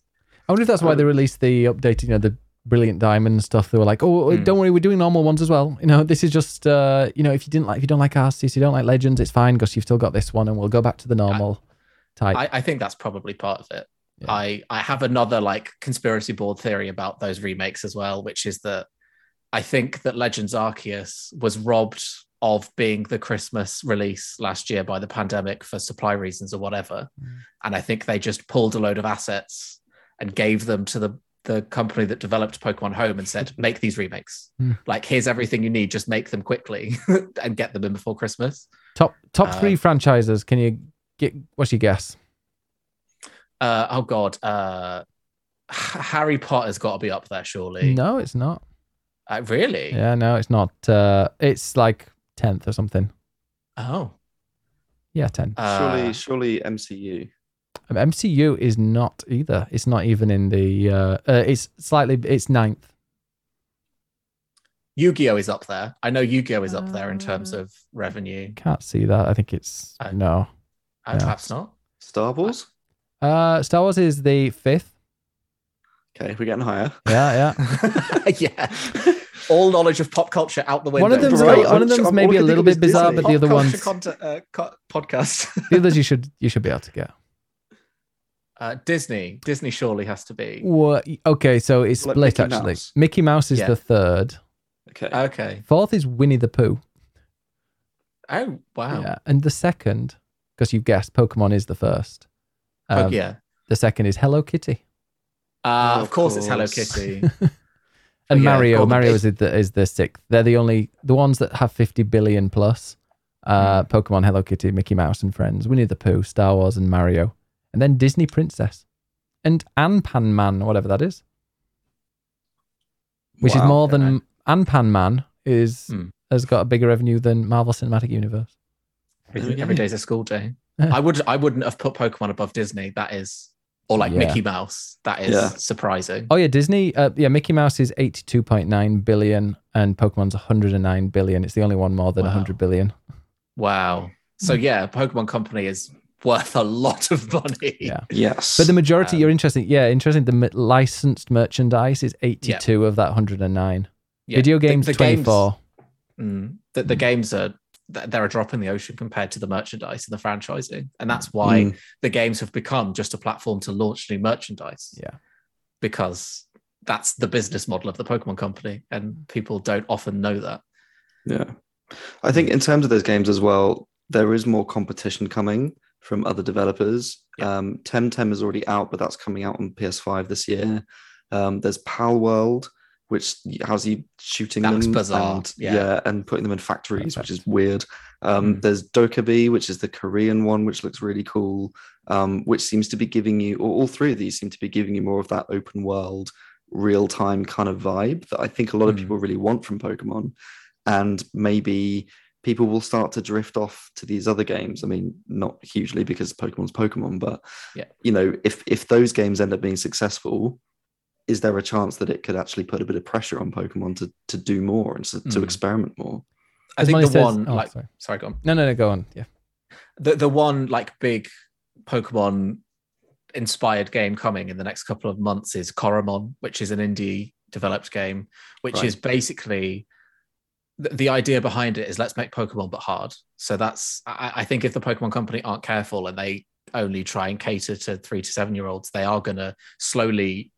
I wonder if that's why Um, they released the updated, you know, the brilliant diamond stuff. They were like, oh, Mm. don't worry, we're doing normal ones as well. You know, this is just, uh, you know, if you didn't like, if you don't like Arceus, you don't like Legends, it's fine because you've still got this one, and we'll go back to the normal type. I, I think that's probably part of it Yeah. I I have another like conspiracy board theory about those remakes as well, which is that I think that Legends Arceus was robbed of being the Christmas release last year by the pandemic for supply reasons or whatever, Mm. and I think they just pulled a load of assets and gave them to the the company that developed Pokemon Home and said, make these remakes. Hmm. Like, here's everything you need. Just make them quickly (laughs) and get them in before Christmas. top top uh, three franchises. Can you get? What's your guess? Uh, oh God, uh, Harry Potter's got to be up there, surely. No, it's not. Uh, really? Yeah, no, it's not. Uh, it's like tenth or something. Oh. Yeah, ten. Uh, surely, surely MCU. Um, MCU is not either. It's not even in the. Uh, uh, it's slightly. It's ninth. Yu-Gi-Oh is up there. I know Yu-Gi-Oh is up there in terms Uh, of revenue. Can't see that. I think it's Uh, no. Uh, yeah. Perhaps not. Star Wars. Uh, Star Wars is the fifth. Okay, we're getting higher. Yeah, yeah. (laughs) yeah. All knowledge of pop culture out the window. One of them's Right, one of them's maybe a all I can little bit bizarre, Disney. but the other Pop ones, culture content, uh, co- podcast. (laughs) the others you should you should be able to get. uh, Disney. Disney surely has to be. What? Okay, so it's Like split Mickey actually. Mouse. Mickey Mouse is Yeah. the third. Okay. Okay. Fourth is Winnie the Pooh. Oh wow. Yeah, and the second, because you've guessed, Pokemon is the first. Po- Um, yeah. The second is Hello Kitty. Uh, Oh, of course, it's Hello. Kitty. (laughs) And Yeah, Mario, Mario is the is the sixth. They're the only the ones that have fifty billion plus. Uh, Hmm. Pokemon, Hello Kitty, Mickey Mouse and Friends, Winnie the Pooh, Star Wars, and Mario, and then Disney Princess, and Anpan Man, whatever that is, which is more okay. than Anpanman is Hmm. has got a bigger revenue than Marvel Cinematic Universe. Every, Okay. every day's a school day. (laughs) I would I wouldn't have put Pokemon above Disney. That is or like Yeah. Mickey Mouse. That is Yeah. surprising. Oh yeah, Disney. Uh, yeah, Mickey Mouse is eighty-two point nine billion, and Pokemon's one hundred and nine billion. It's the only one more than Wow. hundred billion. Wow. So yeah, Pokemon Company is worth a lot of (laughs) money. Yeah. Yes. But the majority, Um, you're interesting. Yeah, interesting. The m- licensed merchandise is 82 of that 109. Yeah, Video games, the games- 24. Mm, the, the games are th- they're a drop in the ocean compared to the merchandise and the franchising, and that's why Mm. the games have become just a platform to launch new merchandise. Yeah. because that's the business model of the Pokemon Company, and people don't often know that. Yeah. I think in terms of those games as well, there is more competition coming from other developers. Yeah. Um, Temtem is already out, but that's coming out on PS5 this year. Um, there's Pal World, which how's he shooting That them? bizarre, And, yeah. and putting them in factories, which is weird. Um, Mm. There's which is the Korean one, which looks really cool. Um, which seems to be giving you, or all three of these seem to be giving you more of that open world, real time kind of vibe that I think a lot of Mm. people really want from Pokemon and maybe people will start to drift off to these other games. I mean, not hugely because Pokemon's Pokemon, but Yeah. you know, if if those games end up being successful, is there a chance that it could actually put a bit of pressure on Pokemon to to do more and to, to Mm. experiment more? I As think the says- one oh, like sorry. sorry, go on. No, no, no, go on. Yeah. the the one like big Pokemon inspired game coming in the next couple of months is Coromon, which is an indie developed game, which Right. is basically the, the idea behind it is let's make Pokemon but hard. So that's I, I think if the Pokemon company aren't careful and they only try and cater to three to seven year olds, they are gonna slowly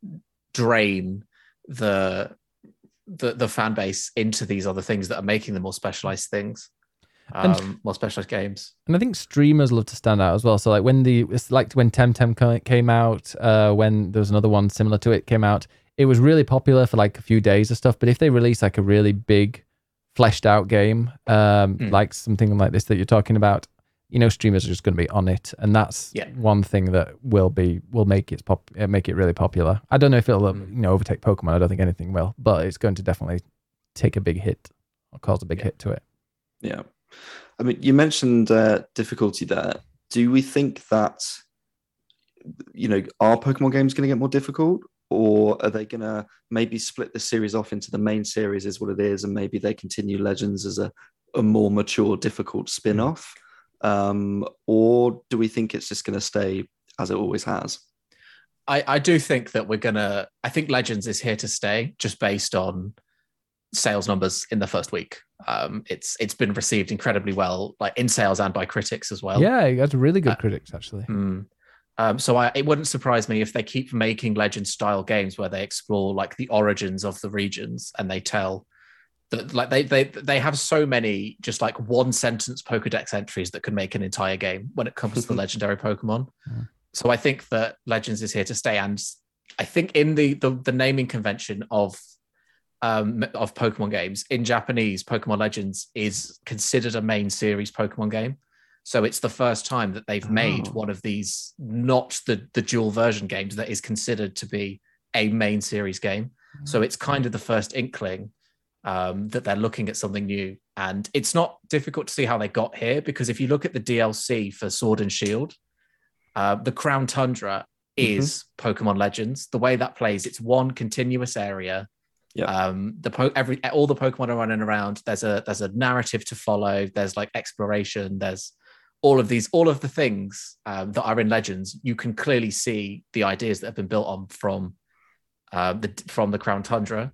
drain the the the fan base into these other things that are making them more specialized things. And- Um, more specialized games. And I think streamers love to stand out as well. So like when the it's like when Temtem came out, uh, when there was another one similar to it came out, it was really popular for like a few days or stuff. But if they release like a really big, fleshed out game, um, Mm. like something like this that you're talking about, you know, streamers are just going to be on it, and that's Yeah. one thing that will be will make it pop uh, make it really popular. I don't know if it'll Mm. you know overtake Pokemon. I don't think anything will, but it's going to definitely take a big hit or cause a big Yeah. hit to it. Yeah. I mean, you mentioned uh, difficulty there. Do we think that, you know, are Pokemon games going to get more difficult? Or are they going to maybe split the series off into the main series, is what it is, and maybe they continue Legends as a, a more mature, difficult spin off? Um, or do we think it's just going to stay as it always has? I, I do think that we're gonna. I think Legends is here to stay, just based on sales numbers in the first week. Um, it's it's been received incredibly well, like in sales and by critics as well. yeah, it has really good uh, critics actually. Hmm. Um, so I, it wouldn't surprise me if they keep making legend style games where they explore like the origins of the regions and they tell that like they they they have so many just like one sentence Pokedex entries that could make an entire game when it comes to the (laughs) legendary Pokemon. Yeah. So I think that Legends is here to stay, and I think in the the, the naming convention of um, of Pokemon games in Japanese, Pokemon Legends is considered a main series Pokemon game. So it's the first time that they've made Oh. one of these, not the the dual version games, that is considered to be a main series game. So it's kind of the first inkling um, that they're looking at something new. And it's not difficult to see how they got here because if you look at the DLC for Sword and Shield, uh, the Crown Tundra is Pokemon Legends. The way that plays, it's one continuous area. Yeah. Um, the po- every all the Pokemon are running around. There's a there's a narrative to follow. There's like exploration. There's all of these all of the things um, that are in Legends. You can clearly see the ideas that have been built on from um, the from the Crown Tundra.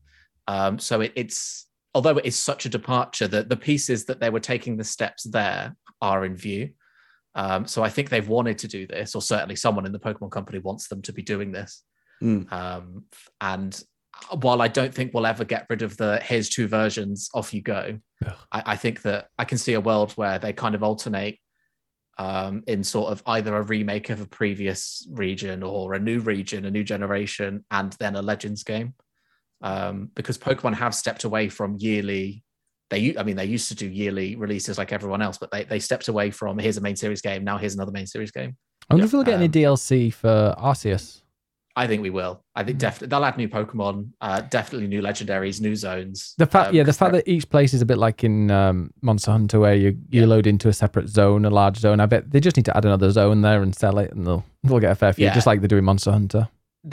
Um, so it, it's although it is such a departure that the pieces that they were taking the steps there are in view. Um, so I think they've wanted to do this, or certainly someone in the Pokemon company wants them to be doing this. Mm. Um, and while I don't think we'll ever get rid of the here's two versions, off you go, Ugh. I, I think that I can see a world where they kind of alternate um, in sort of either a remake of a previous region or a new region, a new generation, and then a Legends game. Um, because Pokemon have stepped away from yearly. They, I mean, they used to do yearly releases like everyone else, but they, they stepped away from here's a main series game. Now here's another main series game. I wonder if we'll get any Um, DLC for Arceus. I think we will. I think definitely they'll add new Pokemon, uh, definitely new legendaries, new zones. The fact, um, yeah, the fact that each place is a bit like in um, Monster Hunter, where you you Yeah. load into a separate zone, a large zone. I bet they just need to add another zone there and sell it, and they'll they'll get a fair few, Yeah. just like they do in Monster Hunter.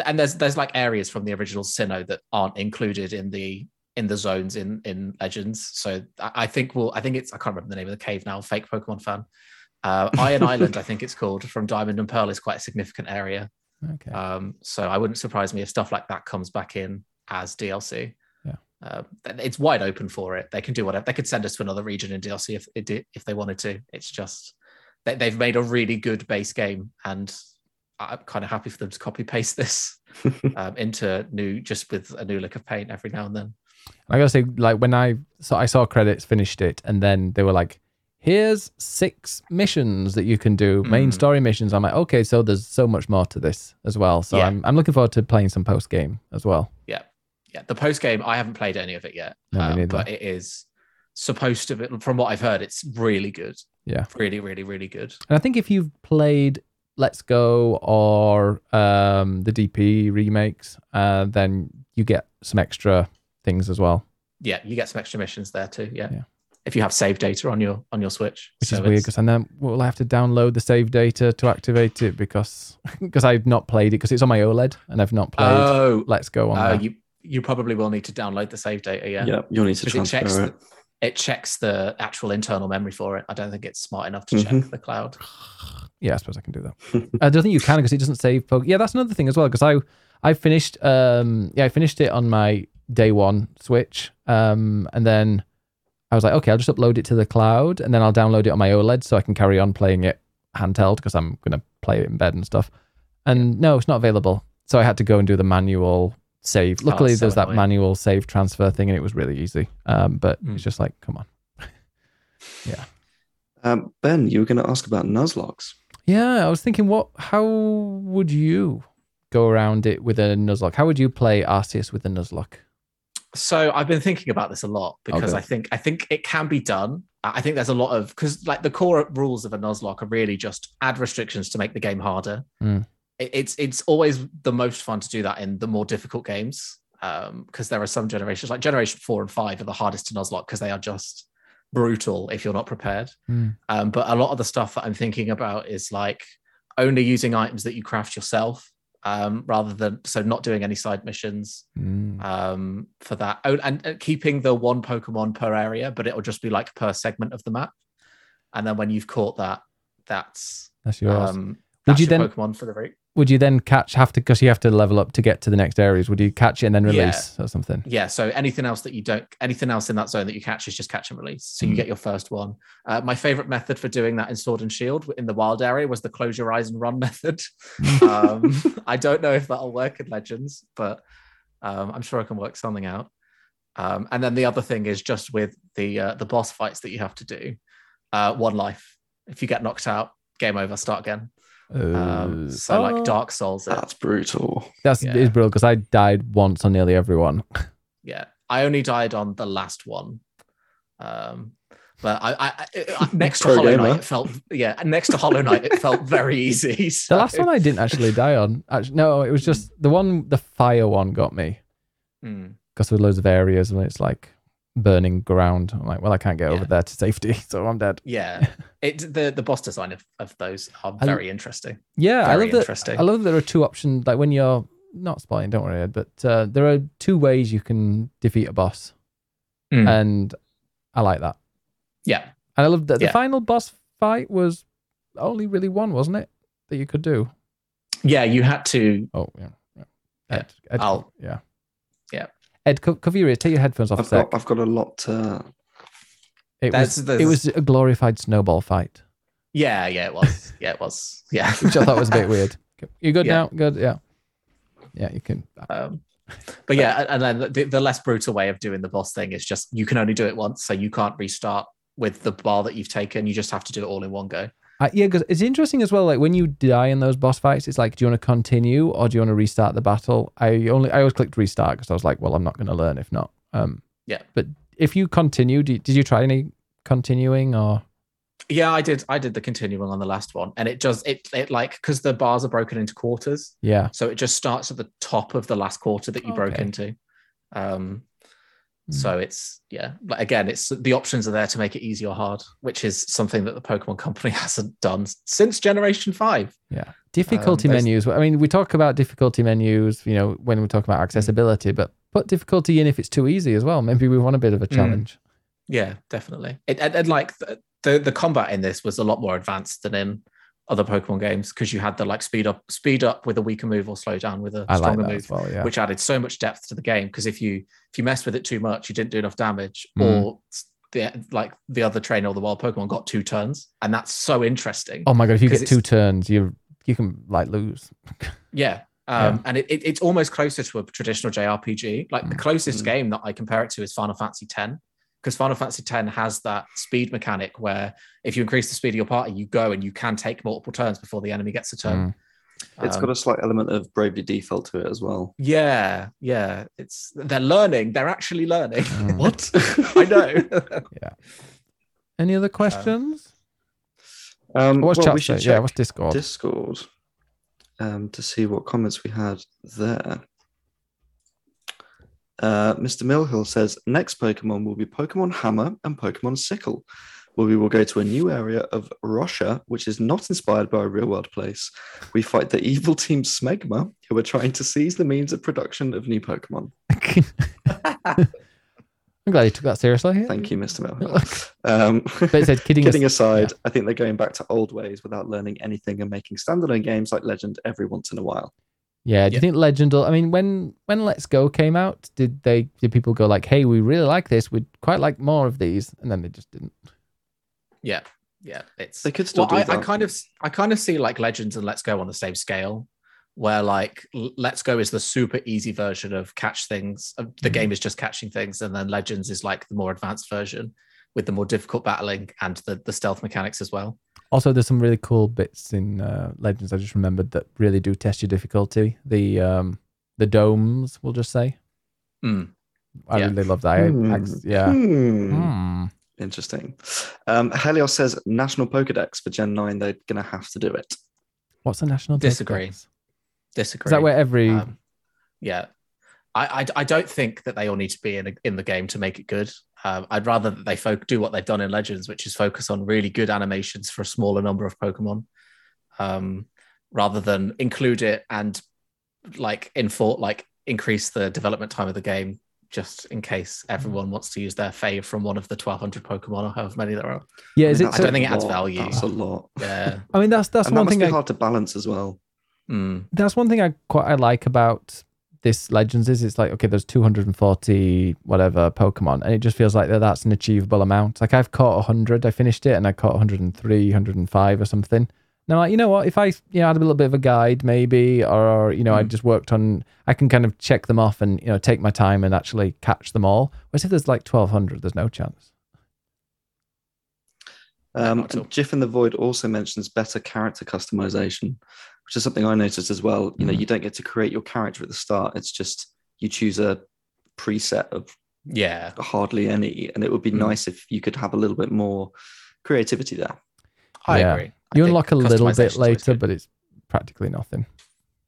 And there's there's like areas from the original Sinnoh that aren't included in the in the zones in in Legends. So I, I think we'll I think it's I can't remember the name of the cave now. Fake Pokemon fan. Uh, Iron (laughs) Island, I think it's called, from Diamond and Pearl is quite a significant area. Okay. Um, so I wouldn't surprise me if stuff like that comes back in as DLC. Yeah. Uh, it's wide open for it. They can do whatever. They could send us to another region in DLC if if they wanted to. It's just they, they've made a really good base game, and I'm kind of happy for them to copy paste this (laughs) um, into new, just with a new lick of paint every now and then. I gotta say, like when I saw I saw credits, finished it, and then they were like, "Here's six missions that you can do, main Mm. story missions." I'm like, okay, so there's so much more to this as well. So Yeah. I'm I'm looking forward to playing some post game as well. Yeah, yeah. the post game, I haven't played any of it yet, No, um, but it is supposed to be. From what I've heard, it's really good. Yeah. really, really, really good. And I think if you've played Let's Go or um, the DP remakes, uh, then you get some extra things as well, Yeah, you get some extra missions there too. Yeah, Yeah. if you have save data on your on your Switch, which So is weird it's- because and then we'll have to download the save data to activate it because (laughs) because I've not played it because it's on my OLED and I've not played Oh, Let's Go on uh, there. you you probably will need to download the save data. Yeah, Yeah, you'll need to Because it transfer checks it. It checks the actual internal memory for it. I don't think it's smart enough to check Mhm. the cloud. (sighs) Yeah, I suppose I can do that. I don't think you can because it doesn't save. Poke- yeah, that's another thing as well because I I finished um yeah I finished it on my day one Switch um and then I was like okay I'll just upload it to the cloud and then I'll download it on my OLED so I can carry on playing it handheld because I'm gonna play it in bed and stuff. And no, it's not available. So I had to go and do the manual save. Luckily, that's so there's that manual save transfer thing and it was really easy. Um, but Mm. it's just like come on. (laughs) Yeah. Um, ben, you were going to ask about Nuzlockes. Yeah, I was thinking, what? How would you go around it with a Nuzlocke? How would you play Arceus with a Nuzlocke? So I've been thinking about this a lot because Okay. I think I think it can be done. I I think there's a lot of because like the core rules of a Nuzlocke are really just add restrictions to make the game harder. Mm. It- It's it's always the most fun to do that in the more difficult games because there are some generations like Generation Four and Five are the hardest to Nuzlocke because they are just brutal if you're not prepared. Mm. Um, but a lot of the stuff that I'm thinking about is like only using items that you craft yourself um, rather than so not doing any side missions Mm. um, for that. Oh, and, and keeping the one Pokemon per area, but it'll just be like per segment of the map. And then when you've caught that, that's That's yours. um, that's you your then- Pokemon for the route. Would you then catch have to because you have to level up to get to the next areas? Would you catch it and then Yeah. release or something? Yeah. So anything else that you don't, anything else in that zone that you catch is just catch and release. So Mm. you get your first one. Uh, my favorite method for doing that in Sword and Shield in the wild area was the close your eyes and run (laughs) method. (laughs) um, I don't know if that'll work in Legends, but um, I'm sure I can work something out. Um, and then the other thing is just with the uh, the boss fights that you have to do. Uh, one life. If you get knocked out, game over. Start again. Um, Uh, so oh, like Dark Souls. It. That's brutal. That's yeah. is brilliant because I died once on nearly everyone. (laughs) Yeah, I only died on the last one. Um, but I, I, I (laughs) next to Hollow gamer. Knight, it felt yeah. Next to Hollow Knight, it felt very (laughs) easy. The so- last one I didn't actually die on. Actually, no, it was just the one. The fire one got me Mm. because there were loads of areas and it's like burning ground. I'm like, well, I can't get over there to safety, (laughs) so I'm dead. Yeah, (laughs) it the the boss design of, of those are I- very interesting. Yeah, I Very love that. interesting. I love that there are two options. Like when you're not spying, don't worry, Ed, but uh, there are two ways you can defeat a boss, Mm. and I like that. Yeah, And I love that the Yeah. final boss fight was only really one, wasn't it? That you could do. yeah. You had to. Oh yeah, yeah. Yeah. Ed, Ed, I'll- yeah, Yeah. Ed, co- cover your ears. Take your headphones off I've got, I've got a lot to. it was it was a glorified snowball fight, Yeah, yeah. It was. Yeah, it was. Yeah. (laughs) which I thought was a bit weird. You good Yeah. now? Good. Yeah. Yeah, you can. Um, but yeah, and then the, the less brutal way of doing the boss thing is just you can only do it once, so you can't restart with the bar that you've taken. You just have to do it all in one go. Uh, yeah, because it's interesting as well. Like when you die in those boss fights, it's like, do you want to continue or do you want to restart the battle? I only I always clicked restart because I was like, well, I'm not going to learn if not. Um, Yeah. But if you continue, did, did you try any continuing or? Yeah, I did. I did the continuing on the last one, and it just it it like because the bars are broken into quarters, Yeah. so it just starts at the top of the last quarter that you broke into. Um, Mm. so it's yeah, but again, it's the options are there to make it easy or hard, which is something that the Pokemon Company (laughs) hasn't done since Generation Five. Yeah. Difficulty there's- menus. I mean, we talk about difficulty menus, you know, when we talk about accessibility, but put difficulty in if it's too easy as well. Maybe we want a bit of a Mm. challenge. Yeah, definitely. It, and, and like th- the the combat in this was a lot more advanced than in other Pokemon games because you had the like speed up speed up with a weaker move or slow down with a I stronger that move, well. Yeah. which added so much depth to the game. Because if you if you messed with it too much, you didn't do enough damage, Mm. or the like the other trainer or the wild Pokemon got two turns, and that's so interesting. oh my god! If you get two turns, you you can like lose. (laughs) Yeah. Um, And it, it, it's almost closer to a traditional JRPG. Like the Mm. closest Mm. game that I compare it to is Final Fantasy X, because Final Fantasy X has that speed mechanic where if you increase the speed of your party, you go and you can take multiple turns before the enemy gets a turn. Mm. It's Um, got a slight element of Bravely Default to it as well. yeah, yeah. It's they're learning. They're actually learning. Mm. (laughs) What? I know. (laughs) Yeah. Any other questions? um, what's well, chat we Yeah, what's Discord? Discord um, to see what comments we had there. Uh, Mr. Millhill says next Pokemon will be Pokemon Hammer and Pokemon Sickle, where we will go to a new area of Russia, which is not inspired by a real world place. We fight the evil team Smegma, who are trying to seize the means of production of new Pokemon. (laughs) I'm glad you took that seriously. Thank you, Mr. Millhill. (laughs) Um, But it said (laughs) kidding, Kidding as- aside, I think they're going back to old ways without learning anything and making standalone games like Legend every once in a while. Yeah, do you think Legend? I mean, when when Let's Go came out, did they did people go like, "Hey, we really like this. We'd quite like more of these," and then they just didn't. yeah, yeah. It's They could still well, I, do I that. kind of I kind of see like Legends and Let's Go on the same scale, where like Let's Go is the super easy version of catch things. The Mhm. game is just catching things, and then Legends is like the more advanced version with the more difficult battling and the the stealth mechanics as well. Also, there's some really cool bits in uh, Legends. I just remembered that really do test your difficulty. The um the domes, we'll just say. Mm. I Yeah. really love that. I- Hmm. I- yeah. Hmm. Hmm. Interesting. Um, Helios says National Pokedex for Gen 9, they're going to have to do it. What's the national? Disagree. Pokedex? Disagree. Is that where every? Um, yeah, I, I I don't think that they all need to be in a, in the game to make it good. Um, I'd rather that they folk do what they've done in Legends, which is focus on really good animations for a smaller number of Pokemon, um, rather than include it and like in thought like increase the development time of the game just in case everyone wants to use their fave from one of the 1200 Pokemon or however many there are. yeah, I is mean, it? I don't a think it adds lot. value. That's a lot. Yeah. I mean, that's that's and that one must thing. be I, hard to balance as well. Mm. that's one thing I quite I like about this Legends is it's like okay, there's 240 whatever Pokemon, and it just feels like that that's an achievable amount. Like I've caught 100, I finished it, and I caught 103, 105 or something. Now, like, you know what? If I you know had a little bit of a guide, maybe, or you know, I Mm. just worked on, I can kind of check them off and you know take my time and actually catch them all. Whereas if there's like 1200, there's no chance. Um, not at all. and Jiff in the Void also mentions better character customization, which is something I noticed as well. You know, Mhm. you don't get to create your character at the start. It's just you choose a preset of Yeah. hardly any, and it would be Mm. nice if you could have a little bit more creativity there. I Yeah. agree. You think unlock a little bit later, but it's practically nothing.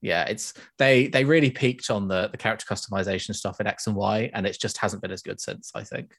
yeah it's they they really peaked on the the character customization stuff in x and y and it just hasn't been as good since i think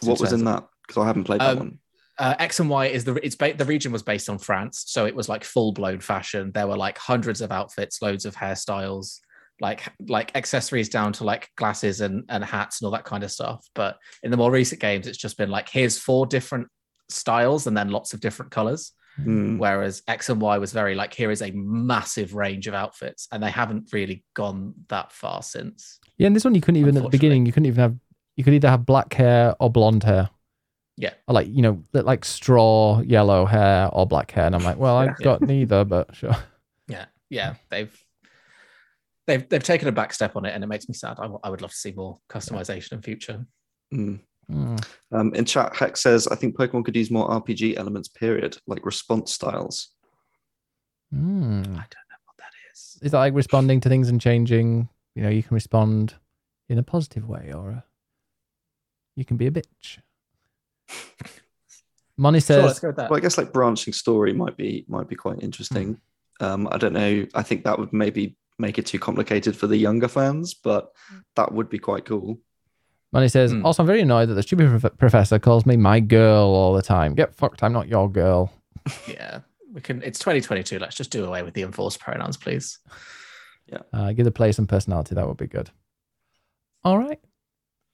What was in that? Because I haven't played that Um, one. Uh, X and Y is the it's ba- the region was based on France, so it was like full blown fashion. There were like hundreds of outfits, loads of hairstyles, like like accessories down to like glasses and and hats and all that kind of stuff. But in the more recent games, it's just been like here's four different styles and then lots of different colors. Hmm. Whereas X and Y was very like here is a massive range of outfits, and they haven't really gone that far since. Yeah, and this one you couldn't even at the beginning. You couldn't even have. You could either have black hair or blonde hair. Yeah. Or like you know, like straw yellow hair or black hair, and I'm like, well, I've Yeah. got neither, but sure. Yeah, yeah, they've they've they've taken a back step on it, and it makes me sad. I, w- I would love to see more customization in future. Hmm. Mm. Um, in chat, Hex says, I think Pokemon could use more RPG elements, period, like response styles. Mm. I don't know what that is. Is that like responding to things and changing? You know, you can respond in a positive way, or a, you can be a bitch. Moni So says, let's go with that. Well, I guess like branching story might be might be quite interesting. Um, I don't know. I think that would maybe make it too complicated for the younger fans, but that would be quite cool. Moni says, Hmm. also, I'm very annoyed that the stupid prof- professor calls me my girl all the time. Get fucked. I'm not your girl. (laughs) Yeah, we can. It's 2022. Let's just do away with the enforced pronouns, please. Uh, give the play some personality. That would be good. All right.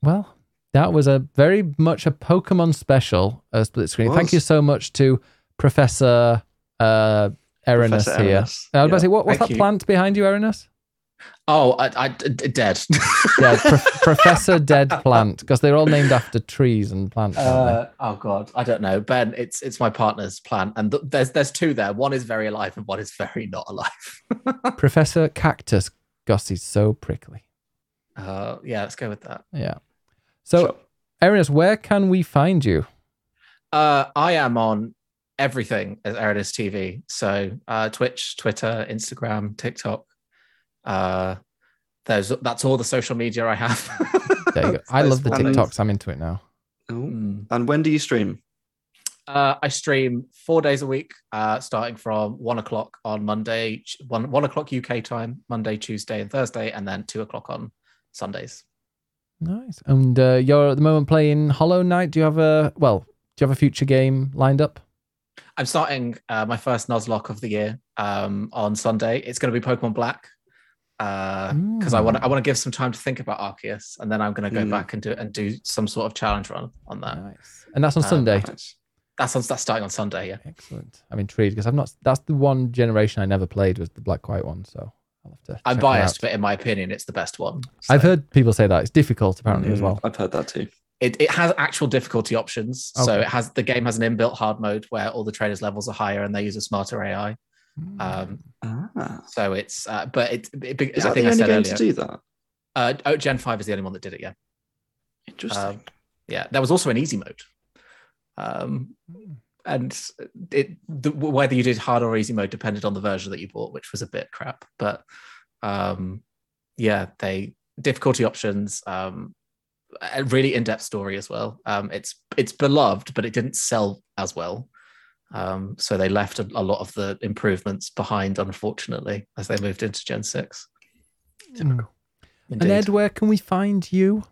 Well, That was a very much a Pokemon special, uh, split screen. Thank you so much to Professor uh, Erinus Professor here. Erinus, I was about to yeah. say, what, what's Thank that you. plant behind you, Erinus? Oh, I, I d- d- dead. (laughs) Dead. Pro- Professor Dead Plant, because they're all named after trees and plants. Uh, oh God, I don't know, Ben. It's it's my partner's plant, and th- there's there's two there. One is very alive, and one is very not alive. (laughs) Professor Cactus, because he's so prickly. Uh, yeah, let's go with that. Yeah. So, Sure. Erinus, where can we find you? Uh, I am on everything as Eridus TV. So uh, Twitch, Twitter, Instagram, TikTok. Uh, there's that's all the social media I have. (laughs) There you go. (laughs) I love the TikToks. I'm into it now. Oh. Mm. And when do you stream? Uh, I stream four days a week, uh, starting from one o'clock on Monday, one one o'clock UK time, Monday, Tuesday, and Thursday, and then two o'clock on Sundays. Nice. And uh, you're at the moment playing Hollow Knight. Do you have a well? Do you have a future game lined up? I'm starting uh, my first Nuzlocke of the year um, on Sunday. It's going to be Pokemon Black because I want I want to give some time to think about Arceus, and then I'm going to go Mm. back and do and do some sort of challenge run on that. Nice. And that's on Um, Sunday. That's on, that's starting on Sunday. Yeah, Excellent. I'm intrigued because I've not. That's the one generation I never played was the Black White one. So I'll have to. I'm biased, but in my opinion, it's the best one. I've heard people say that it's difficult apparently as Mm, well. I've heard that too. it, it has actual difficulty options. So it has the game has an inbuilt hard mode where all the trainers levels are higher and they use a smarter AI. Um, Ah. so it's uh, but it, it, it Is I that think the I only said game earlier. to do that? Uh, oh, Gen five is the only one that did it. Yeah. Interesting. Um, yeah, there was also an easy mode. Um, and it the, whether you did hard or easy mode depended on the version that you bought, which was a bit crap. But um, yeah, they difficulty options, um, a really in-depth story as well. Um, it's it's beloved, but it didn't sell as well. Um, so they left a, a lot of the improvements behind, unfortunately, as they moved into Gen six. Mm. And Ed, where can we find you?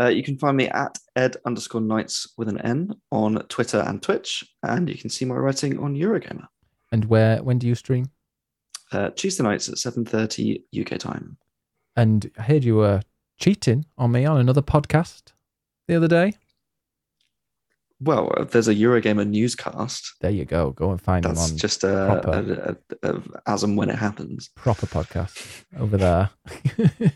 Uh, you can find me at ed underscore knights with an N on Twitter and Twitch, and you can see my writing on Eurogamer. And where? When do you stream? Uh, Tuesday nights at 7.30 UK time. And I heard you were cheating on me on another podcast the other day. Well, uh, there's a Eurogamer newscast. There you go. Go and find them That's on just proper. a, a, a, as and when it happens. proper podcast over there. (laughs)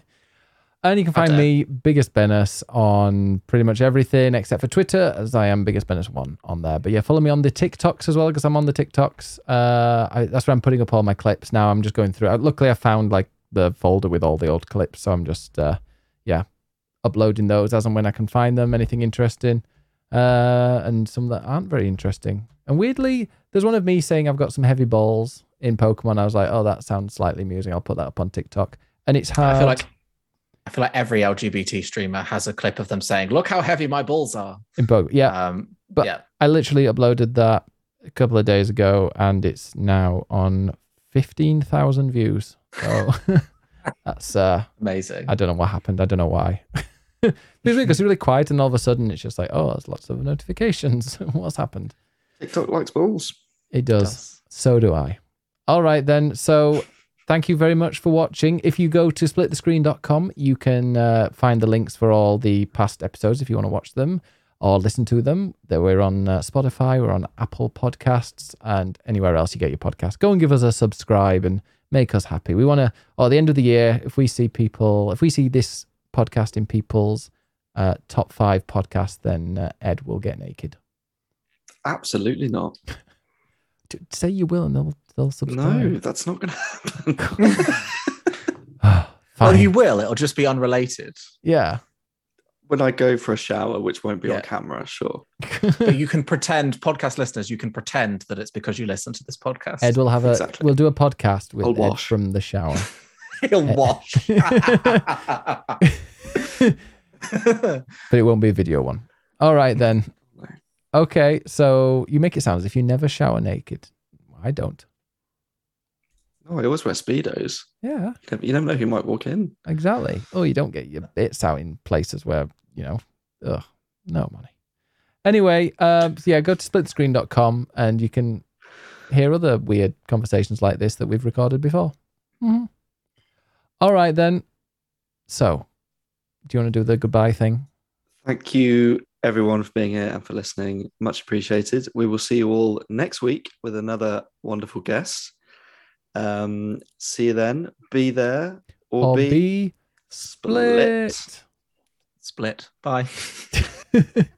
and you can find me, Biggest Bennis, on pretty much everything except for Twitter, as I am Biggest Bennis one on there. But yeah, follow me on the TikToks as well, because I'm on the TikToks. Uh, I, that's where I'm putting up all my clips now. I'm just going through. uh, Luckily, I found like the folder with all the old clips, so I'm just uh, yeah, uploading those as and when I can find them. Anything interesting, uh, and some that aren't very interesting. And weirdly, there's one of me saying I've got some heavy balls in Pokemon. I was like, oh, that sounds slightly amusing. I'll put that up on TikTok. And it's hard. I feel like I feel like every LGBT streamer has a clip of them saying, "Look how heavy my balls are." in Pokemon. Yeah, Um, But- yeah, I literally uploaded that a couple of days ago, and it's now on fifteen thousand views. So (laughs) that's uh, amazing. I don't know what happened. I don't know why. (laughs) it's weird because it's really quiet, and all of a sudden it's just like, oh, there's lots of notifications. (laughs) What's happened? TikTok likes balls. It does. So do I. All right, then. So thank you very much for watching. If you go to splitthescreen.com, you can uh, find the links for all the past episodes if you want to watch them or listen to them. We're on uh, Spotify, we're on Apple Podcasts, and anywhere else you get your podcast. Go and give us a subscribe and make us happy. We want to, or at the end of the year, if we see people, if we see this podcast in people's uh, top five podcasts, then uh, Ed will get naked. Absolutely not. (laughs) T- Say you will, and they'll they'll subscribe. No, that's not going to happen. (laughs) Well, (laughs) ah, oh, you will. It'll just be unrelated. yeah. when I go for a shower, which won't be Yeah. on camera, sure. (laughs) But you can pretend, podcast listeners, you can pretend that it's because you listen to this podcast. Ed will have a. Exactly. We'll do a podcast with I'll Ed wash. from the shower. He'll eh. wash. but it won't be a video one. All right then. Okay, so you make it sound as if you never shower naked. I don't. Oh, I always wear speedos. Yeah, You never, you never know who might walk in. exactly. Oh, you don't get your bits out in places where you know. Ugh, no money. Anyway, um, so yeah, go to splitscreen.com and you can hear other weird conversations like this that we've recorded before. Mhm. All right then. So, do you want to do the goodbye thing? Thank you, everyone, for being here and for listening. Much appreciated. We will see you all next week with another wonderful guest. Um, see you then. Be there or, Or be, be split. split. Split. Bye. (laughs)